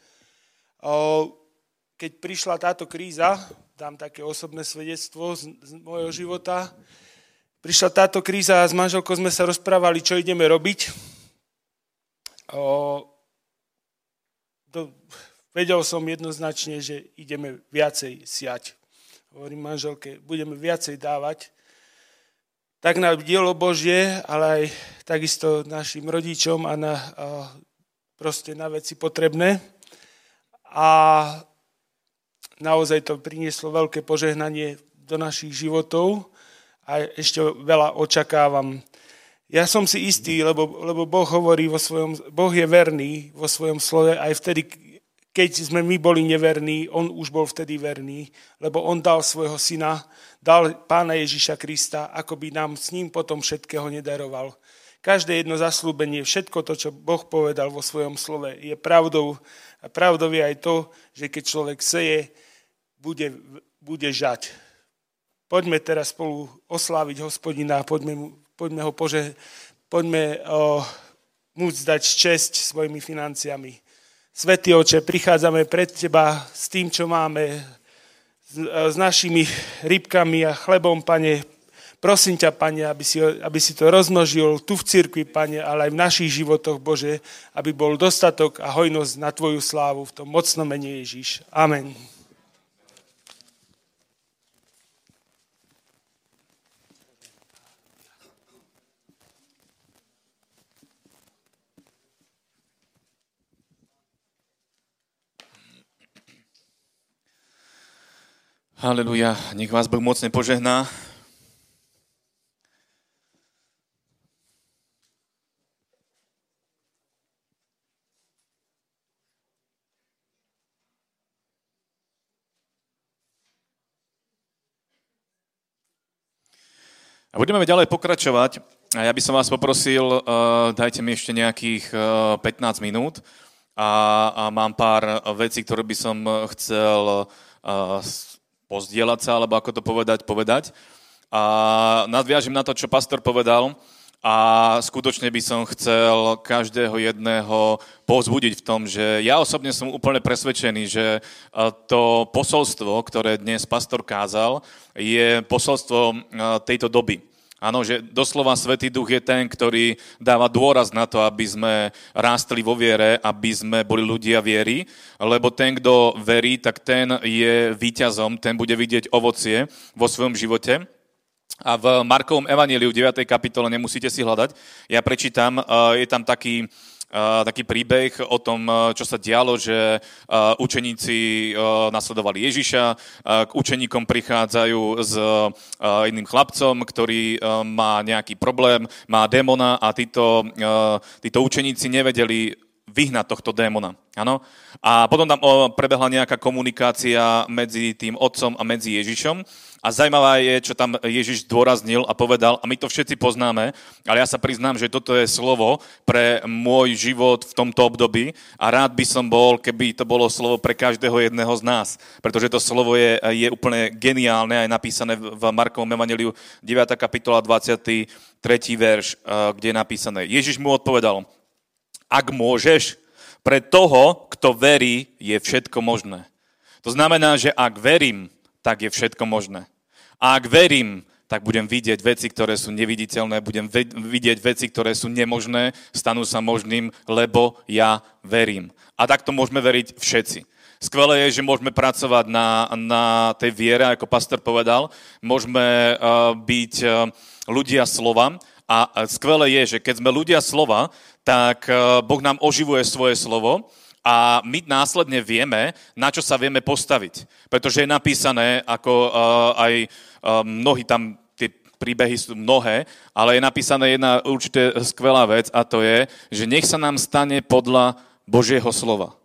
O, keď prišla táto kríza, dám také osobné svedectvo z, z môjho života, prišla táto kríza a s manželkou sme sa rozprávali, čo ideme robiť. O, to, vedel som jednoznačne, že ideme viacej siať. Hovorím manželke, budeme viacej dávať, tak na dielo Božie, ale aj takisto našim rodičom a na, a proste na veci potrebné. A naozaj to prinieslo veľké požehnanie do našich životov a ešte veľa očakávam. Ja som si istý, lebo, lebo Boh hovorí vo svojom, Boh je verný vo svojom slove aj vtedy, keď sme my boli neverní, on už bol vtedy verný, lebo on dal svojho syna, dal pána Ježiša Krista, ako by nám s ním potom všetkého nedaroval. Každé jedno zaslúbenie, všetko to, čo Boh povedal vo svojom slove, je pravdou. A pravdou je aj to, že keď človek seje, bude, bude žať. Poďme teraz spolu osláviť hospodina, poďme mu poďme ho pože, poďme o, môcť dať česť svojimi financiami. Svetý oče, prichádzame pred teba s tým, čo máme, s, s našimi rybkami a chlebom, pane. Prosím ťa, pane, aby si, aby si to rozmnožil tu v cirkvi, pane, ale aj v našich životoch, Bože, aby bol dostatok a hojnosť na Tvoju slávu v tom mocnom mene Ježíš. Amen. Haleluja, nech vás Boh mocne požehná. A budeme ďalej pokračovať. A ja by som vás poprosil, uh, dajte mi ešte nejakých uh, 15 minút a, a mám pár vecí, ktoré by som chcel uh, pozdieľať sa, alebo ako to povedať, povedať. A nadviažem na to, čo pastor povedal, a skutočne by som chcel každého jedného pozbudiť v tom, že ja osobne som úplne presvedčený, že to posolstvo, ktoré dnes pastor kázal, je posolstvo tejto doby. Áno, že doslova Svetý Duch je ten, ktorý dáva dôraz na to, aby sme rástli vo viere, aby sme boli ľudia viery, lebo ten, kto verí, tak ten je víťazom, ten bude vidieť ovocie vo svojom živote. A v Markovom evaníliu 9. kapitole nemusíte si hľadať. Ja prečítam, je tam taký, taký príbeh o tom, čo sa dialo, že učeníci nasledovali Ježiša, k učeníkom prichádzajú s iným chlapcom, ktorý má nejaký problém, má démona a títo, títo učeníci nevedeli vyhnať tohto démona. Ano? A potom tam prebehla nejaká komunikácia medzi tým otcom a medzi Ježišom. A zaujímavá je, čo tam Ježiš zdôraznil a povedal, a my to všetci poznáme, ale ja sa priznám, že toto je slovo pre môj život v tomto období a rád by som bol, keby to bolo slovo pre každého jedného z nás. Pretože to slovo je, je úplne geniálne, aj napísané v Markovom Evangeliu 9. kapitola 23. verš, eh, kde je napísané. Ježiš mu odpovedal, ak môžeš, pre toho, kto verí, je všetko možné. To znamená, že ak verím, tak je všetko možné. A ak verím, tak budem vidieť veci, ktoré sú neviditeľné, budem vidieť veci, ktoré sú nemožné, stanú sa možným, lebo ja verím. A takto môžeme veriť všetci. Skvelé je, že môžeme pracovať na, na tej viere, ako pastor povedal. Môžeme uh, byť uh, ľudia slova. A skvelé je, že keď sme ľudia slova, tak eh, Boh nám oživuje svoje slovo a my následne vieme, na čo sa vieme postaviť. Pretože je napísané, ako uh, aj uh, mnohí tam tie príbehy sú mnohé, ale je napísané jedna určite skvelá vec a to je, že nech sa nám stane podľa Božieho slova.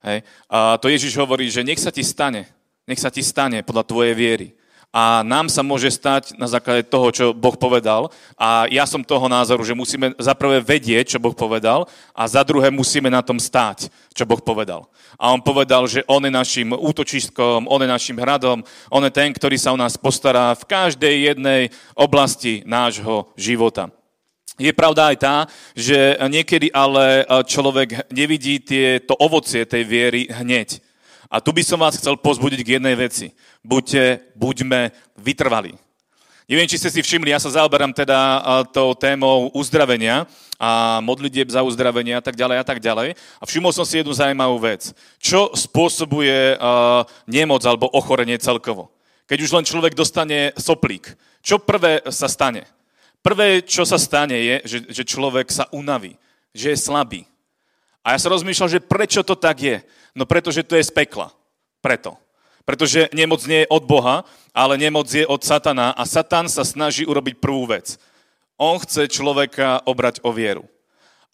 Hej? A to Ježiš hovorí, že nech sa ti stane, nech sa ti stane podľa tvojej viery a nám sa môže stať na základe toho, čo Boh povedal. A ja som toho názoru, že musíme za prvé vedieť, čo Boh povedal a za druhé musíme na tom stáť, čo Boh povedal. A on povedal, že on je našim útočiskom, on je našim hradom, on je ten, ktorý sa o nás postará v každej jednej oblasti nášho života. Je pravda aj tá, že niekedy ale človek nevidí tieto ovocie tej viery hneď. A tu by som vás chcel pozbudiť k jednej veci. Buďte, buďme vytrvali. Neviem, či ste si všimli, ja sa zaoberám teda tou témou uzdravenia a modlitieb za uzdravenie a tak ďalej a tak ďalej. A všimol som si jednu zaujímavú vec. Čo spôsobuje nemoc alebo ochorenie celkovo? Keď už len človek dostane soplík, čo prvé sa stane? Prvé, čo sa stane, je, že, že človek sa unaví, že je slabý. A ja som rozmýšľal, že prečo to tak je. No pretože to je z pekla. Preto. Pretože nemoc nie je od Boha, ale nemoc je od Satana a Satan sa snaží urobiť prvú vec. On chce človeka obrať o vieru.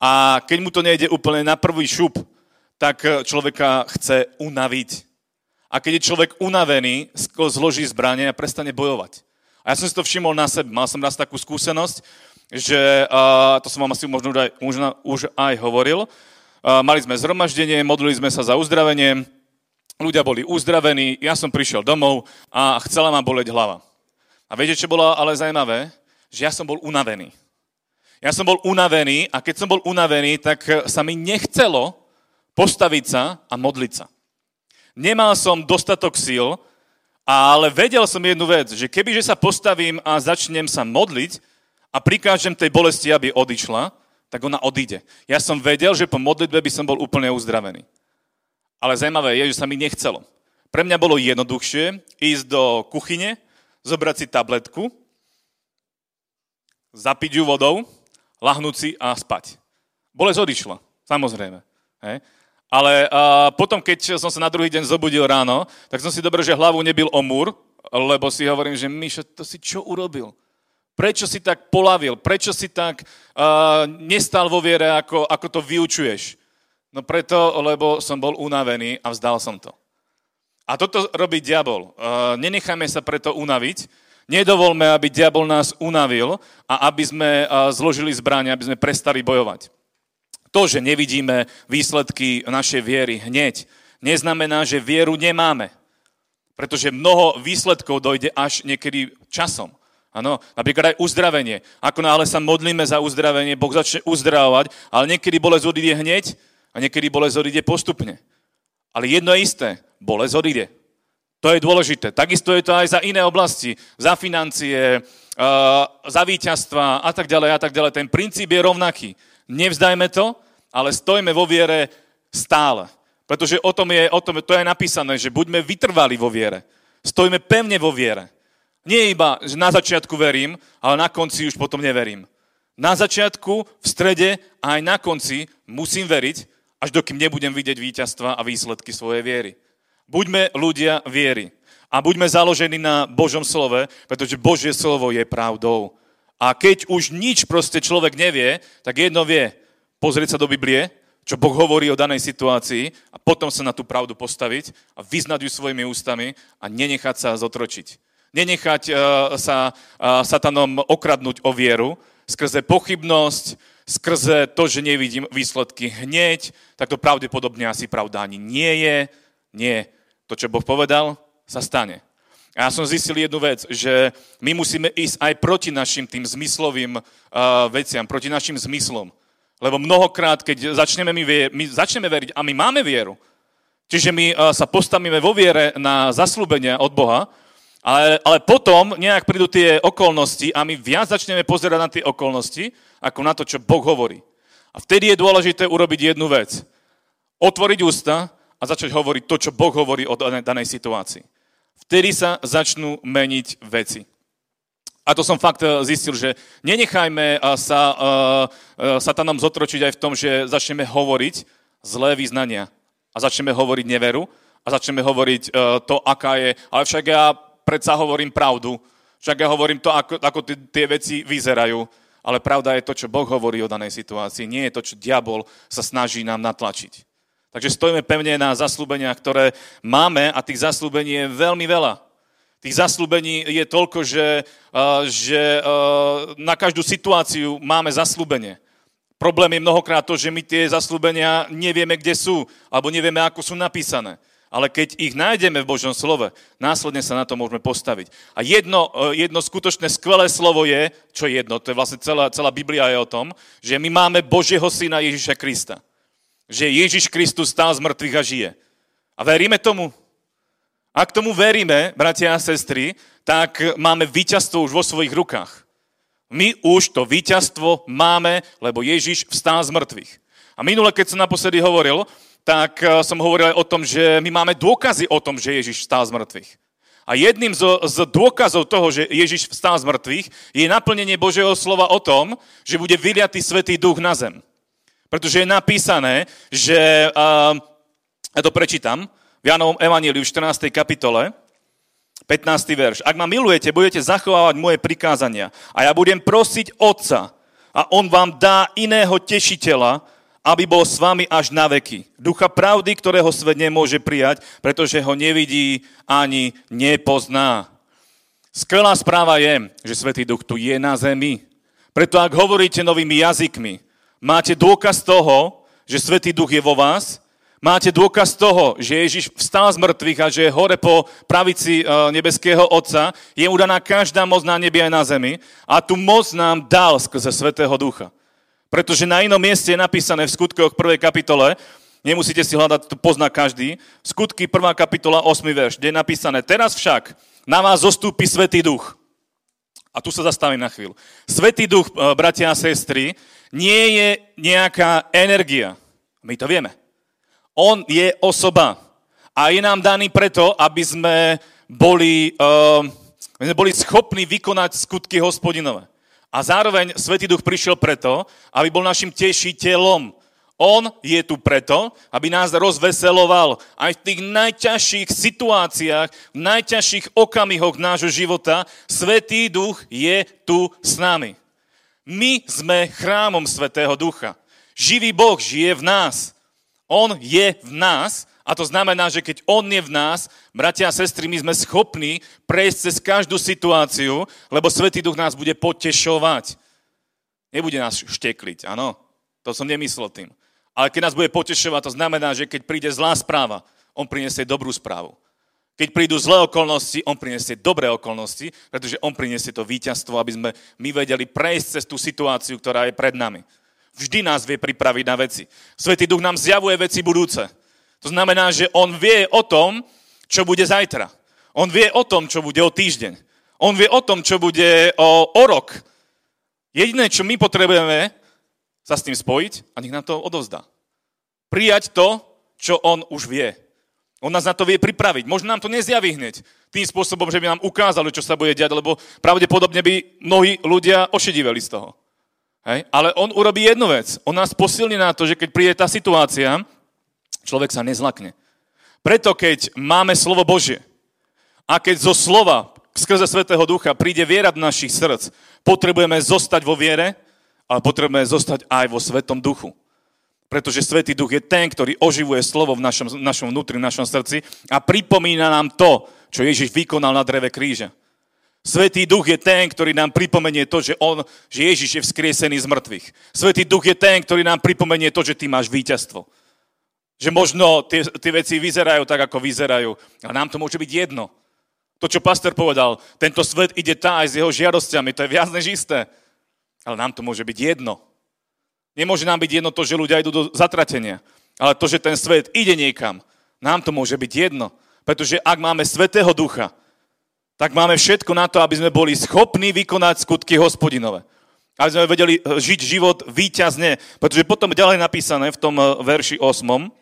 A keď mu to nejde úplne na prvý šup, tak človeka chce unaviť. A keď je človek unavený, zloží zbranie a prestane bojovať. A ja som si to všimol na sebe. Mal som raz takú skúsenosť, že, uh, to som vám asi možno už, už aj hovoril, mali sme zhromaždenie, modlili sme sa za uzdravenie, ľudia boli uzdravení, ja som prišiel domov a chcela ma boleť hlava. A viete, čo bolo ale zaujímavé? Že ja som bol unavený. Ja som bol unavený a keď som bol unavený, tak sa mi nechcelo postaviť sa a modliť sa. Nemal som dostatok síl, ale vedel som jednu vec, že kebyže sa postavím a začnem sa modliť a prikážem tej bolesti, aby odišla, tak ona odíde. Ja som vedel, že po modlitbe by som bol úplne uzdravený. Ale zaujímavé je, že sa mi nechcelo. Pre mňa bolo jednoduchšie ísť do kuchyne, zobrať si tabletku, zapiť ju vodou, lahnúť si a spať. Bolesť odišla, samozrejme. Hej. Ale a, potom, keď som sa na druhý deň zobudil ráno, tak som si dobre, že hlavu nebil o múr, lebo si hovorím, že Mišo, to si čo urobil? Prečo si tak polavil? Prečo si tak uh, nestal vo viere, ako, ako to vyučuješ? No preto, lebo som bol unavený a vzdal som to. A toto robí diabol. Uh, nenechajme sa preto unaviť. Nedovolme, aby diabol nás unavil a aby sme uh, zložili zbranie, aby sme prestali bojovať. To, že nevidíme výsledky našej viery hneď, neznamená, že vieru nemáme. Pretože mnoho výsledkov dojde až niekedy časom Áno, napríklad aj uzdravenie. Ako náhle sa modlíme za uzdravenie, Boh začne uzdravovať, ale niekedy bolesť odíde hneď a niekedy bolesť odíde postupne. Ale jedno je isté, bolesť odíde. To je dôležité. Takisto je to aj za iné oblasti, za financie, za víťazstva a tak ďalej a tak ďalej. Ten princíp je rovnaký. Nevzdajme to, ale stojme vo viere stále. Pretože o tom je, o tom, to je napísané, že buďme vytrvali vo viere. Stojme pevne vo viere. Nie iba, že na začiatku verím, ale na konci už potom neverím. Na začiatku, v strede a aj na konci musím veriť, až dokým nebudem vidieť víťazstva a výsledky svojej viery. Buďme ľudia viery a buďme založení na Božom slove, pretože Božie slovo je pravdou. A keď už nič proste človek nevie, tak jedno vie, pozrieť sa do Biblie, čo Boh hovorí o danej situácii a potom sa na tú pravdu postaviť a vyznať ju svojimi ústami a nenechať sa zotročiť nenechať uh, sa uh, satanom okradnúť o vieru skrze pochybnosť, skrze to, že nevidím výsledky hneď, tak to pravdepodobne asi pravda ani nie je. Nie. To, čo Boh povedal, sa stane. A ja som zistil jednu vec, že my musíme ísť aj proti našim tým zmyslovým uh, veciam, proti našim zmyslom. Lebo mnohokrát, keď začneme, my, vier, my začneme veriť a my máme vieru, čiže my uh, sa postavíme vo viere na zaslúbenia od Boha, ale, ale potom nejak prídu tie okolnosti a my viac začneme pozerať na tie okolnosti, ako na to, čo Boh hovorí. A vtedy je dôležité urobiť jednu vec. Otvoriť ústa a začať hovoriť to, čo Boh hovorí o danej situácii. Vtedy sa začnú meniť veci. A to som fakt eh, zistil, že nenechajme eh, sa uh, satanom zotročiť aj v tom, že začneme hovoriť zlé význania a začneme hovoriť neveru a začneme hovoriť uh, to, aká je. Ale však ja predsa hovorím pravdu. Však ja hovorím to, ako, ako tie veci vyzerajú. Ale pravda je to, čo Boh hovorí o danej situácii. Nie je to, čo diabol sa snaží nám natlačiť. Takže stojíme pevne na zaslúbeniach, ktoré máme a tých zaslúbení je veľmi veľa. Tých zaslúbení je toľko, že, uh, že uh, na každú situáciu máme zaslúbenie. Problém je mnohokrát to, že my tie zaslúbenia nevieme, kde sú, alebo nevieme, ako sú napísané. Ale keď ich nájdeme v Božom slove, následne sa na to môžeme postaviť. A jedno, e, jedno skutočné skvelé slovo je, čo je jedno, to je vlastne celá, celá Biblia je o tom, že my máme Božieho syna Ježiša Krista. Že Ježiš Kristus stál z mŕtvych a žije. A veríme tomu? Ak tomu veríme, bratia a sestry, tak máme víťazstvo už vo svojich rukách. My už to víťazstvo máme, lebo Ježiš vstál z mŕtvych. A minule, keď som naposledy hovoril, tak eh, som hovoril o tom, že my máme dôkazy o tom, že Ježiš vstal z mŕtvych. A jedným z, z dôkazov toho, že Ježiš vstal z mŕtvych, je naplnenie Božieho slova o tom, že bude vyliatý Svetý Duch na zem. Pretože je napísané, že, uh, ja to prečítam, v Janovom Evaníliu v 14. kapitole, 15. verš. Ak ma milujete, budete zachovávať moje prikázania a ja budem prosiť Otca a On vám dá iného tešiteľa, aby bol s vami až na veky. Ducha pravdy, ktorého svet nemôže prijať, pretože ho nevidí ani nepozná. Skvelá správa je, že Svetý Duch tu je na zemi. Preto ak hovoríte novými jazykmi, máte dôkaz toho, že Svetý Duch je vo vás, máte dôkaz toho, že Ježiš vstal z mŕtvych a že je hore po pravici e, nebeského Otca, je mu každá moc na nebi aj na zemi a tu moc nám dal skrze Svetého Ducha. Pretože na inom mieste je napísané v skutkoch 1. kapitole, nemusíte si hľadať, to pozná každý, skutky 1. kapitola 8. verš, kde je napísané, teraz však na vás zostúpi Svetý duch. A tu sa zastavím na chvíľu. Svetý duch, eh, bratia a sestry, nie je nejaká energia. My to vieme. On je osoba. A je nám daný preto, aby sme boli, uh, sme boli schopní vykonať skutky hospodinové. A zároveň Svetý Duch prišiel preto, aby bol našim tešiteľom. On je tu preto, aby nás rozveseloval aj v tých najťažších situáciách, v najťažších okamihoch nášho života. Svetý Duch je tu s nami. My sme chrámom Svetého Ducha. Živý Boh žije v nás. On je v nás a to znamená, že keď On je v nás, bratia a sestry, my sme schopní prejsť cez každú situáciu, lebo Svetý Duch nás bude potešovať. Nebude nás štekliť, áno? To som nemyslel tým. Ale keď nás bude potešovať, to znamená, že keď príde zlá správa, On priniesie dobrú správu. Keď prídu zlé okolnosti, on prinesie dobré okolnosti, pretože on prinesie to víťazstvo, aby sme my vedeli prejsť cez tú situáciu, ktorá je pred nami. Vždy nás vie pripraviť na veci. Svetý duch nám zjavuje veci budúce. To znamená, že on vie o tom, čo bude zajtra. On vie o tom, čo bude o týždeň. On vie o tom, čo bude o, o rok. Jediné, čo my potrebujeme, sa s tým spojiť a nech nám to odovzdá. Prijať to, čo on už vie. On nás na to vie pripraviť. Možno nám to nezjaví hneď tým spôsobom, že by nám ukázali, čo sa bude diať, lebo pravdepodobne by mnohí ľudia ošediveli z toho. Hej? Ale on urobí jednu vec. On nás posilní na to, že keď príde tá situácia, človek sa nezlakne. Preto keď máme slovo Božie a keď zo slova skrze Svetého Ducha príde viera do našich srdc, potrebujeme zostať vo viere, ale potrebujeme zostať aj vo Svetom Duchu. Pretože Svetý Duch je ten, ktorý oživuje slovo v našom, našom vnútri, v našom srdci a pripomína nám to, čo Ježiš vykonal na dreve kríža. Svetý Duch je ten, ktorý nám pripomenie to, že, on, že Ježiš je vzkriesený z mŕtvych. Svetý Duch je ten, ktorý nám pripomenie to, že ty máš víťazstvo. Že možno tie, tie veci vyzerajú tak, ako vyzerajú. A nám to môže byť jedno. To, čo pastor povedal, tento svet ide tá aj s jeho žiadosťami, to je viac než isté. Ale nám to môže byť jedno. Nemôže nám byť jedno to, že ľudia idú do zatratenia. Ale to, že ten svet ide niekam, nám to môže byť jedno. Pretože ak máme Svetého Ducha, tak máme všetko na to, aby sme boli schopní vykonať skutky hospodinové. Aby sme vedeli žiť život výťazne. Pretože potom ďalej napísané v tom eh, verši 8.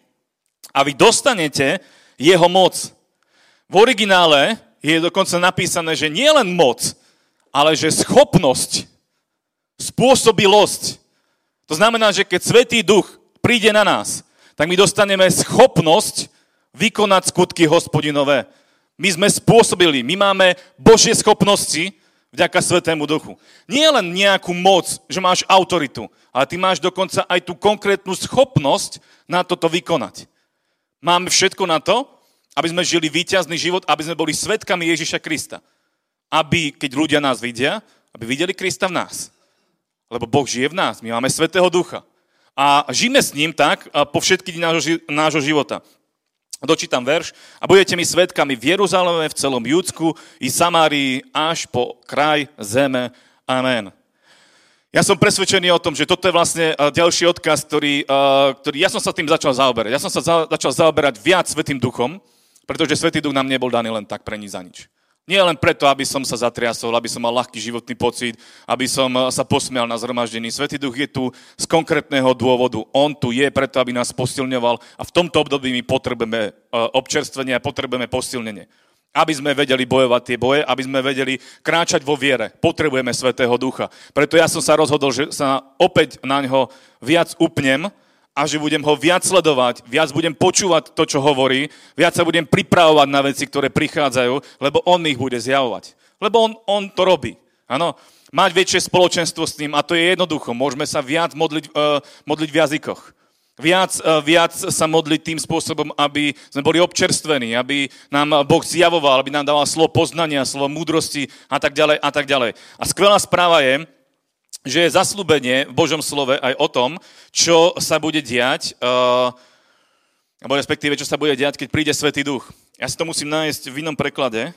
A vy dostanete jeho moc. V originále je dokonca napísané, že nie len moc, ale že schopnosť, spôsobilosť, to znamená, že keď Svetý Duch príde na nás, tak my dostaneme schopnosť vykonať skutky hospodinové. My sme spôsobili, my máme Božie schopnosti vďaka Svetému Duchu. Nie len nejakú moc, že máš autoritu, ale ty máš dokonca aj tú konkrétnu schopnosť na toto vykonať. Máme všetko na to, aby sme žili víťazný život, aby sme boli svetkami Ježiša Krista. Aby, keď ľudia nás vidia, aby videli Krista v nás. Lebo Boh žije v nás, my máme Svetého Ducha. A žijeme s ním tak po všetky dni nášho života. Dočítam verš. A budete mi svetkami v Jeruzaleme, v celom Judsku i Samárii až po kraj zeme. Amen. Ja som presvedčený o tom, že toto je vlastne ďalší odkaz, ktorý, ktorý ja som sa tým začal zaoberať. Ja som sa za, začal zaoberať viac Svetým duchom, pretože Svetý duch nám nebol daný len tak pre nič za nič. Nie len preto, aby som sa zatriasol, aby som mal ľahký životný pocit, aby som eh, sa posmial na zhromaždení. Svetý duch je tu z konkrétneho dôvodu. On tu je preto, aby nás posilňoval a v tomto období my potrebujeme eh, občerstvenie a potrebujeme posilnenie. Aby sme vedeli bojovať tie boje, aby sme vedeli kráčať vo viere. Potrebujeme Svetého ducha. Preto ja som sa rozhodol, že sa opäť na ňo viac upnem, a že budem ho viac sledovať, viac budem počúvať to, čo hovorí, viac sa budem pripravovať na veci, ktoré prichádzajú, lebo on ich bude zjavovať. Lebo on, on to robí. Áno, mať väčšie spoločenstvo s ním a to je jednoducho. Môžeme sa viac modliť, uh, modliť v jazykoch. Viac, uh, viac sa modliť tým spôsobom, aby sme boli občerstvení, aby nám Boh zjavoval, aby nám dával slovo poznania, slovo múdrosti a tak ďalej a tak ďalej. A skvelá správa je, že je zaslúbenie v Božom slove aj o tom, čo sa bude diať, uh, respektíve, čo sa bude diať, keď príde Svetý Duch. Ja si to musím nájsť v inom preklade,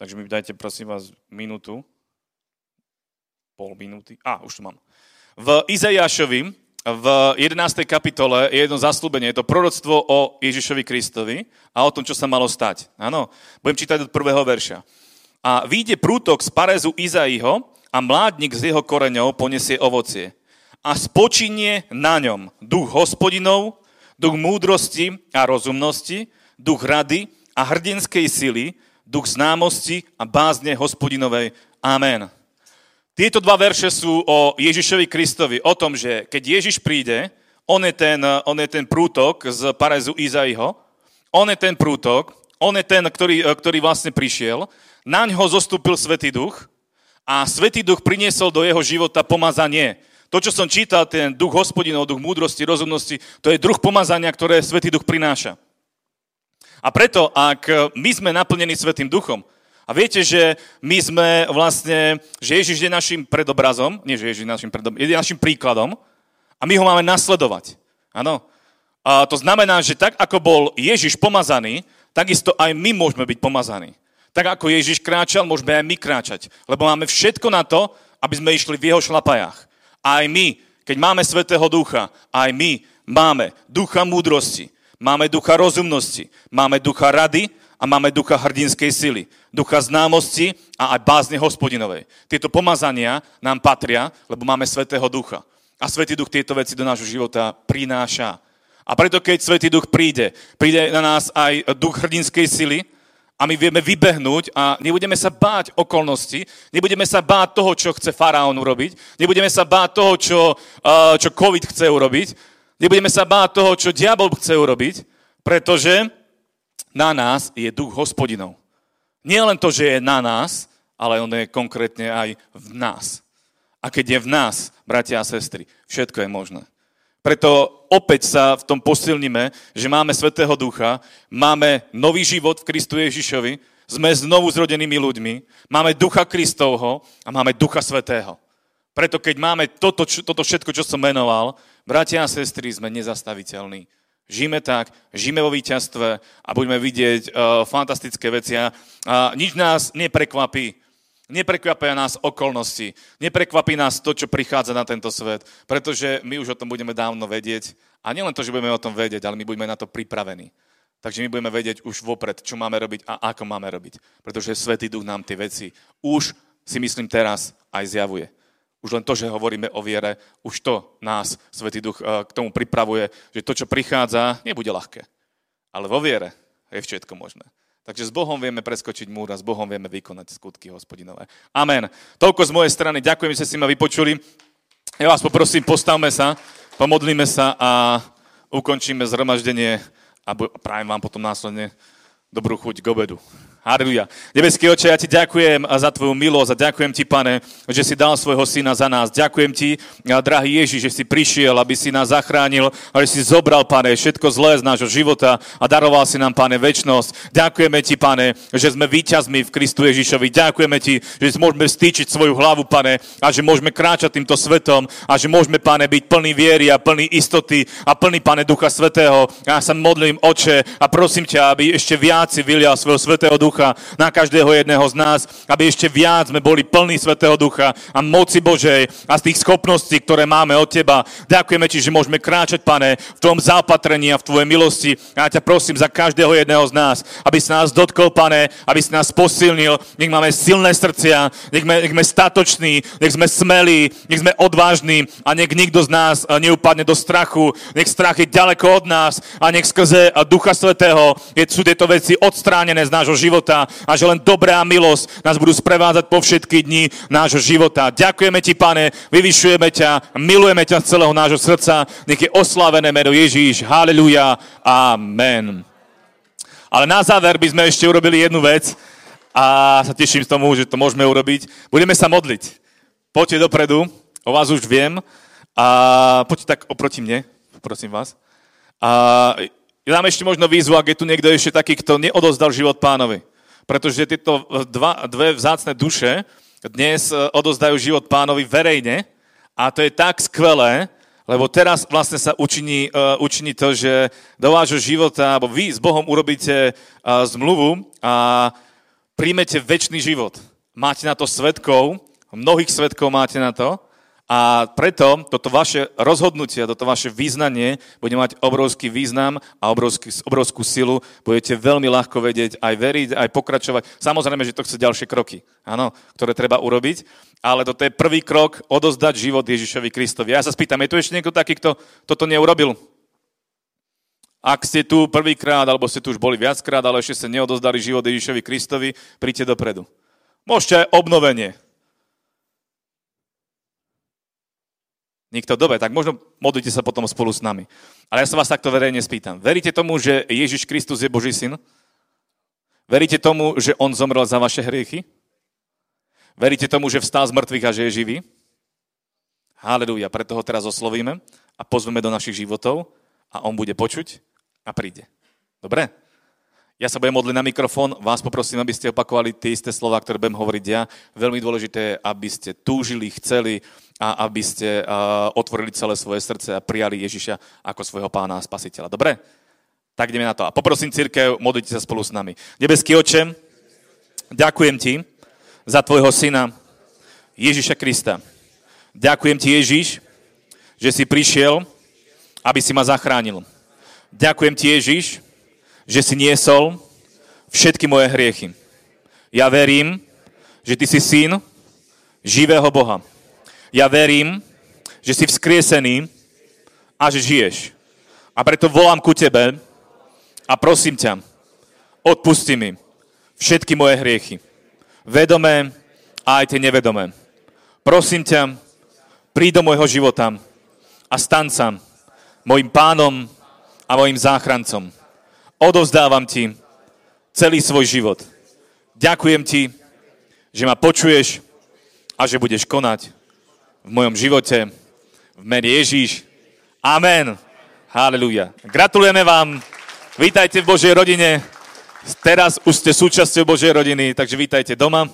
takže mi dajte prosím vás minútu, pol minúty, a už tu mám. V Izaiášovi, v 11. kapitole je jedno zaslúbenie, je to proroctvo o Ježišovi Kristovi a o tom, čo sa malo stať. Áno, budem čítať od prvého verša. A vyjde prútok z Parezu Izaiho, a mládnik z jeho koreňov poniesie ovocie. A spočinie na ňom duch hospodinov, duch múdrosti a rozumnosti, duch rady a hrdinskej sily, duch známosti a bázne hospodinovej. Amen. Tieto dva verše sú o Ježišovi Kristovi, o tom, že keď Ježiš príde, on je ten, on je ten prútok z Parezu Izaiho, on je ten prútok, on je ten, ktorý, ktorý vlastne prišiel, na ňo zostúpil Svetý Duch a Svetý duch priniesol do jeho života pomazanie. To, čo som čítal, ten duch hospodinov, duch múdrosti, rozumnosti, to je druh pomazania, ktoré Svetý duch prináša. A preto, ak my sme naplnení Svetým duchom, a viete, že my sme vlastne, že Ježiš je našim predobrazom, nie že Ježiš je našim, predobrazom, je našim príkladom a my ho máme nasledovať. Áno. A to znamená, že tak, ako bol Ježiš pomazaný, takisto aj my môžeme byť pomazaní. Tak ako Ježiš kráčal, môžeme aj my kráčať. Lebo máme všetko na to, aby sme išli v jeho šlapajách. Aj my, keď máme Svetého Ducha, aj my máme ducha múdrosti, máme ducha rozumnosti, máme ducha rady a máme ducha hrdinskej sily, ducha známosti a aj bázne hospodinovej. Tieto pomazania nám patria, lebo máme Svetého Ducha. A Svetý Duch tieto veci do nášho života prináša. A preto, keď Svetý Duch príde, príde na nás aj duch hrdinskej sily, a my vieme vybehnúť a nebudeme sa báť okolnosti, nebudeme sa báť toho, čo chce faraón urobiť, nebudeme sa báť toho, čo, čo COVID chce urobiť, nebudeme sa báť toho, čo diabol chce urobiť, pretože na nás je duch hospodinov. Nie len to, že je na nás, ale on je konkrétne aj v nás. A keď je v nás, bratia a sestry, všetko je možné. Preto opäť sa v tom posilníme, že máme Svetého Ducha, máme nový život v Kristu Ježišovi, sme znovu zrodenými ľuďmi, máme Ducha Kristovho a máme Ducha Svetého. Preto keď máme toto, toto všetko, čo som menoval, bratia a sestry, sme nezastaviteľní. Žijeme tak, žijeme vo víťazstve a budeme vidieť uh, fantastické veci a nič nás neprekvapí. Neprekvapia nás okolnosti, neprekvapí nás to, čo prichádza na tento svet, pretože my už o tom budeme dávno vedieť. A nielen to, že budeme o tom vedieť, ale my budeme na to pripravení. Takže my budeme vedieť už vopred, čo máme robiť a ako máme robiť. Pretože Svetý Duch nám tie veci už, si myslím teraz, aj zjavuje. Už len to, že hovoríme o viere, už to nás Svetý Duch eh, k tomu pripravuje, že to, čo prichádza, nebude ľahké. Ale vo viere je všetko možné. Takže s Bohom vieme preskočiť múr a s Bohom vieme vykonať skutky hospodinové. Amen. Toľko z mojej strany. Ďakujem, že ste si ma vypočuli. Ja vás poprosím, postavme sa, pomodlíme sa a ukončíme zhromaždenie a prajem vám potom následne dobrú chuť k obedu. Halleluja. Nebeský oče, ja ti ďakujem za tvoju milosť a ďakujem ti, pane, že si dal svojho syna za nás. Ďakujem ti, drahý Ježiš, že si prišiel, aby si nás zachránil, a že si zobral, pane, všetko zlé z nášho života a daroval si nám, pane, väčnosť. Ďakujeme ti, pane, že sme víťazmi v Kristu Ježišovi. Ďakujeme ti, že môžeme stýčiť svoju hlavu, pane, a že môžeme kráčať týmto svetom a že môžeme, pane, byť plný viery a plný istoty a plný, pane, Ducha Svetého. Ja sa modlím, oče, a prosím ťa, aby ešte viac si vylial svojho Svetého Ducha Ducha na každého jedného z nás, aby ešte viac sme boli plní Svetého Ducha a moci Božej a z tých schopností, ktoré máme od Teba. Ďakujeme Ti, že môžeme kráčať, Pane, v Tvojom zápatrení a v Tvojej milosti. A ja ťa prosím za každého jedného z nás, aby si nás dotkol, Pane, aby si nás posilnil. Nech máme silné srdcia, nech sme, nech sme statoční, nech sme smelí, nech sme odvážni a nech nikto z nás eh, neupadne do strachu. Nech strach je ďaleko od nás a nech skrze eh, Ducha Svetého sú tieto veci odstránené z nášho života života a že len dobrá milosť nás budú sprevádzať po všetky dni nášho života. Ďakujeme ti, pane, vyvyšujeme ťa, milujeme ťa z celého nášho srdca. Nech je oslávené meno Ježíš. Haleluja. Amen. Ale na záver by sme ešte urobili jednu vec a sa teším z tomu, že to môžeme urobiť. Budeme sa modliť. Poďte dopredu, o vás už viem. A poďte tak oproti mne, prosím vás. A ja dám ešte možno výzvu, ak je tu niekto ešte taký, kto neodozdal život pánovi pretože tieto dva, dve vzácne duše dnes e, odozdajú život pánovi verejne a to je tak skvelé, lebo teraz vlastne sa učiní, uh, učiní to, že do vášho života, alebo vy s Bohom urobíte zmluvu a príjmete väčší život. Máte na to svetkov, mnohých svetkov máte na to a preto toto vaše rozhodnutie, toto vaše význanie bude mať obrovský význam a obrovský, obrovskú silu. Budete veľmi ľahko vedieť aj veriť, aj pokračovať. Samozrejme, že to chce ďalšie kroky, áno, ktoré treba urobiť, ale toto je prvý krok odozdať život Ježišovi Kristovi. Ja sa spýtam, je tu ešte niekto taký, kto toto neurobil? Ak ste tu prvýkrát, alebo ste tu už boli viackrát, ale ešte ste neodozdali život Ježišovi Kristovi, príďte dopredu. Môžete aj obnovenie. Nikto? Dobre, tak možno modlite sa potom spolu s nami. Ale ja sa vás takto verejne spýtam. Veríte tomu, že Ježiš Kristus je Boží syn? Veríte tomu, že On zomrel za vaše hriechy? Veríte tomu, že vstal z mŕtvych a že je živý? Halelúja, preto ho teraz oslovíme a pozveme do našich životov a On bude počuť a príde. Dobre? Ja sa budem modliť na mikrofón, vás poprosím, aby ste opakovali tie isté slova, ktoré budem hovoriť ja. Veľmi dôležité je, aby ste túžili, chceli a aby ste uh, otvorili celé svoje srdce a prijali Ježiša ako svojho pána a spasiteľa. Dobre? Tak ideme na to. A poprosím církev, modlite sa spolu s nami. Nebeský oče, ďakujem ti za tvojho syna Ježiša Krista. Ďakujem ti, Ježiš, že si prišiel, aby si ma zachránil. Ďakujem ti, Ježiš, že si niesol všetky moje hriechy. Ja verím, že ty si syn živého Boha. Ja verím, že si vzkriesený a že žiješ. A preto volám ku tebe a prosím ťa, odpusti mi všetky moje hriechy. Vedomé a aj tie nevedomé. Prosím ťa, príď do môjho života a stan sa mojim pánom a mojim záchrancom. Odovzdávam ti celý svoj život. Ďakujem ti, že ma počuješ a že budeš konať v mojom živote. V mene Ježíš. Amen. Halelúja. Gratulujeme vám. Vítajte v Božej rodine. Teraz už ste súčasťou Božej rodiny, takže vítajte doma.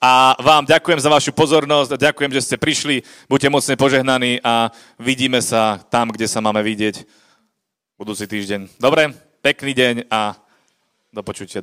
A vám ďakujem za vašu pozornosť a ďakujem, že ste prišli. Buďte mocne požehnaní a vidíme sa tam, kde sa máme vidieť budúci týždeň. Dobre, pekný deň a do počutia.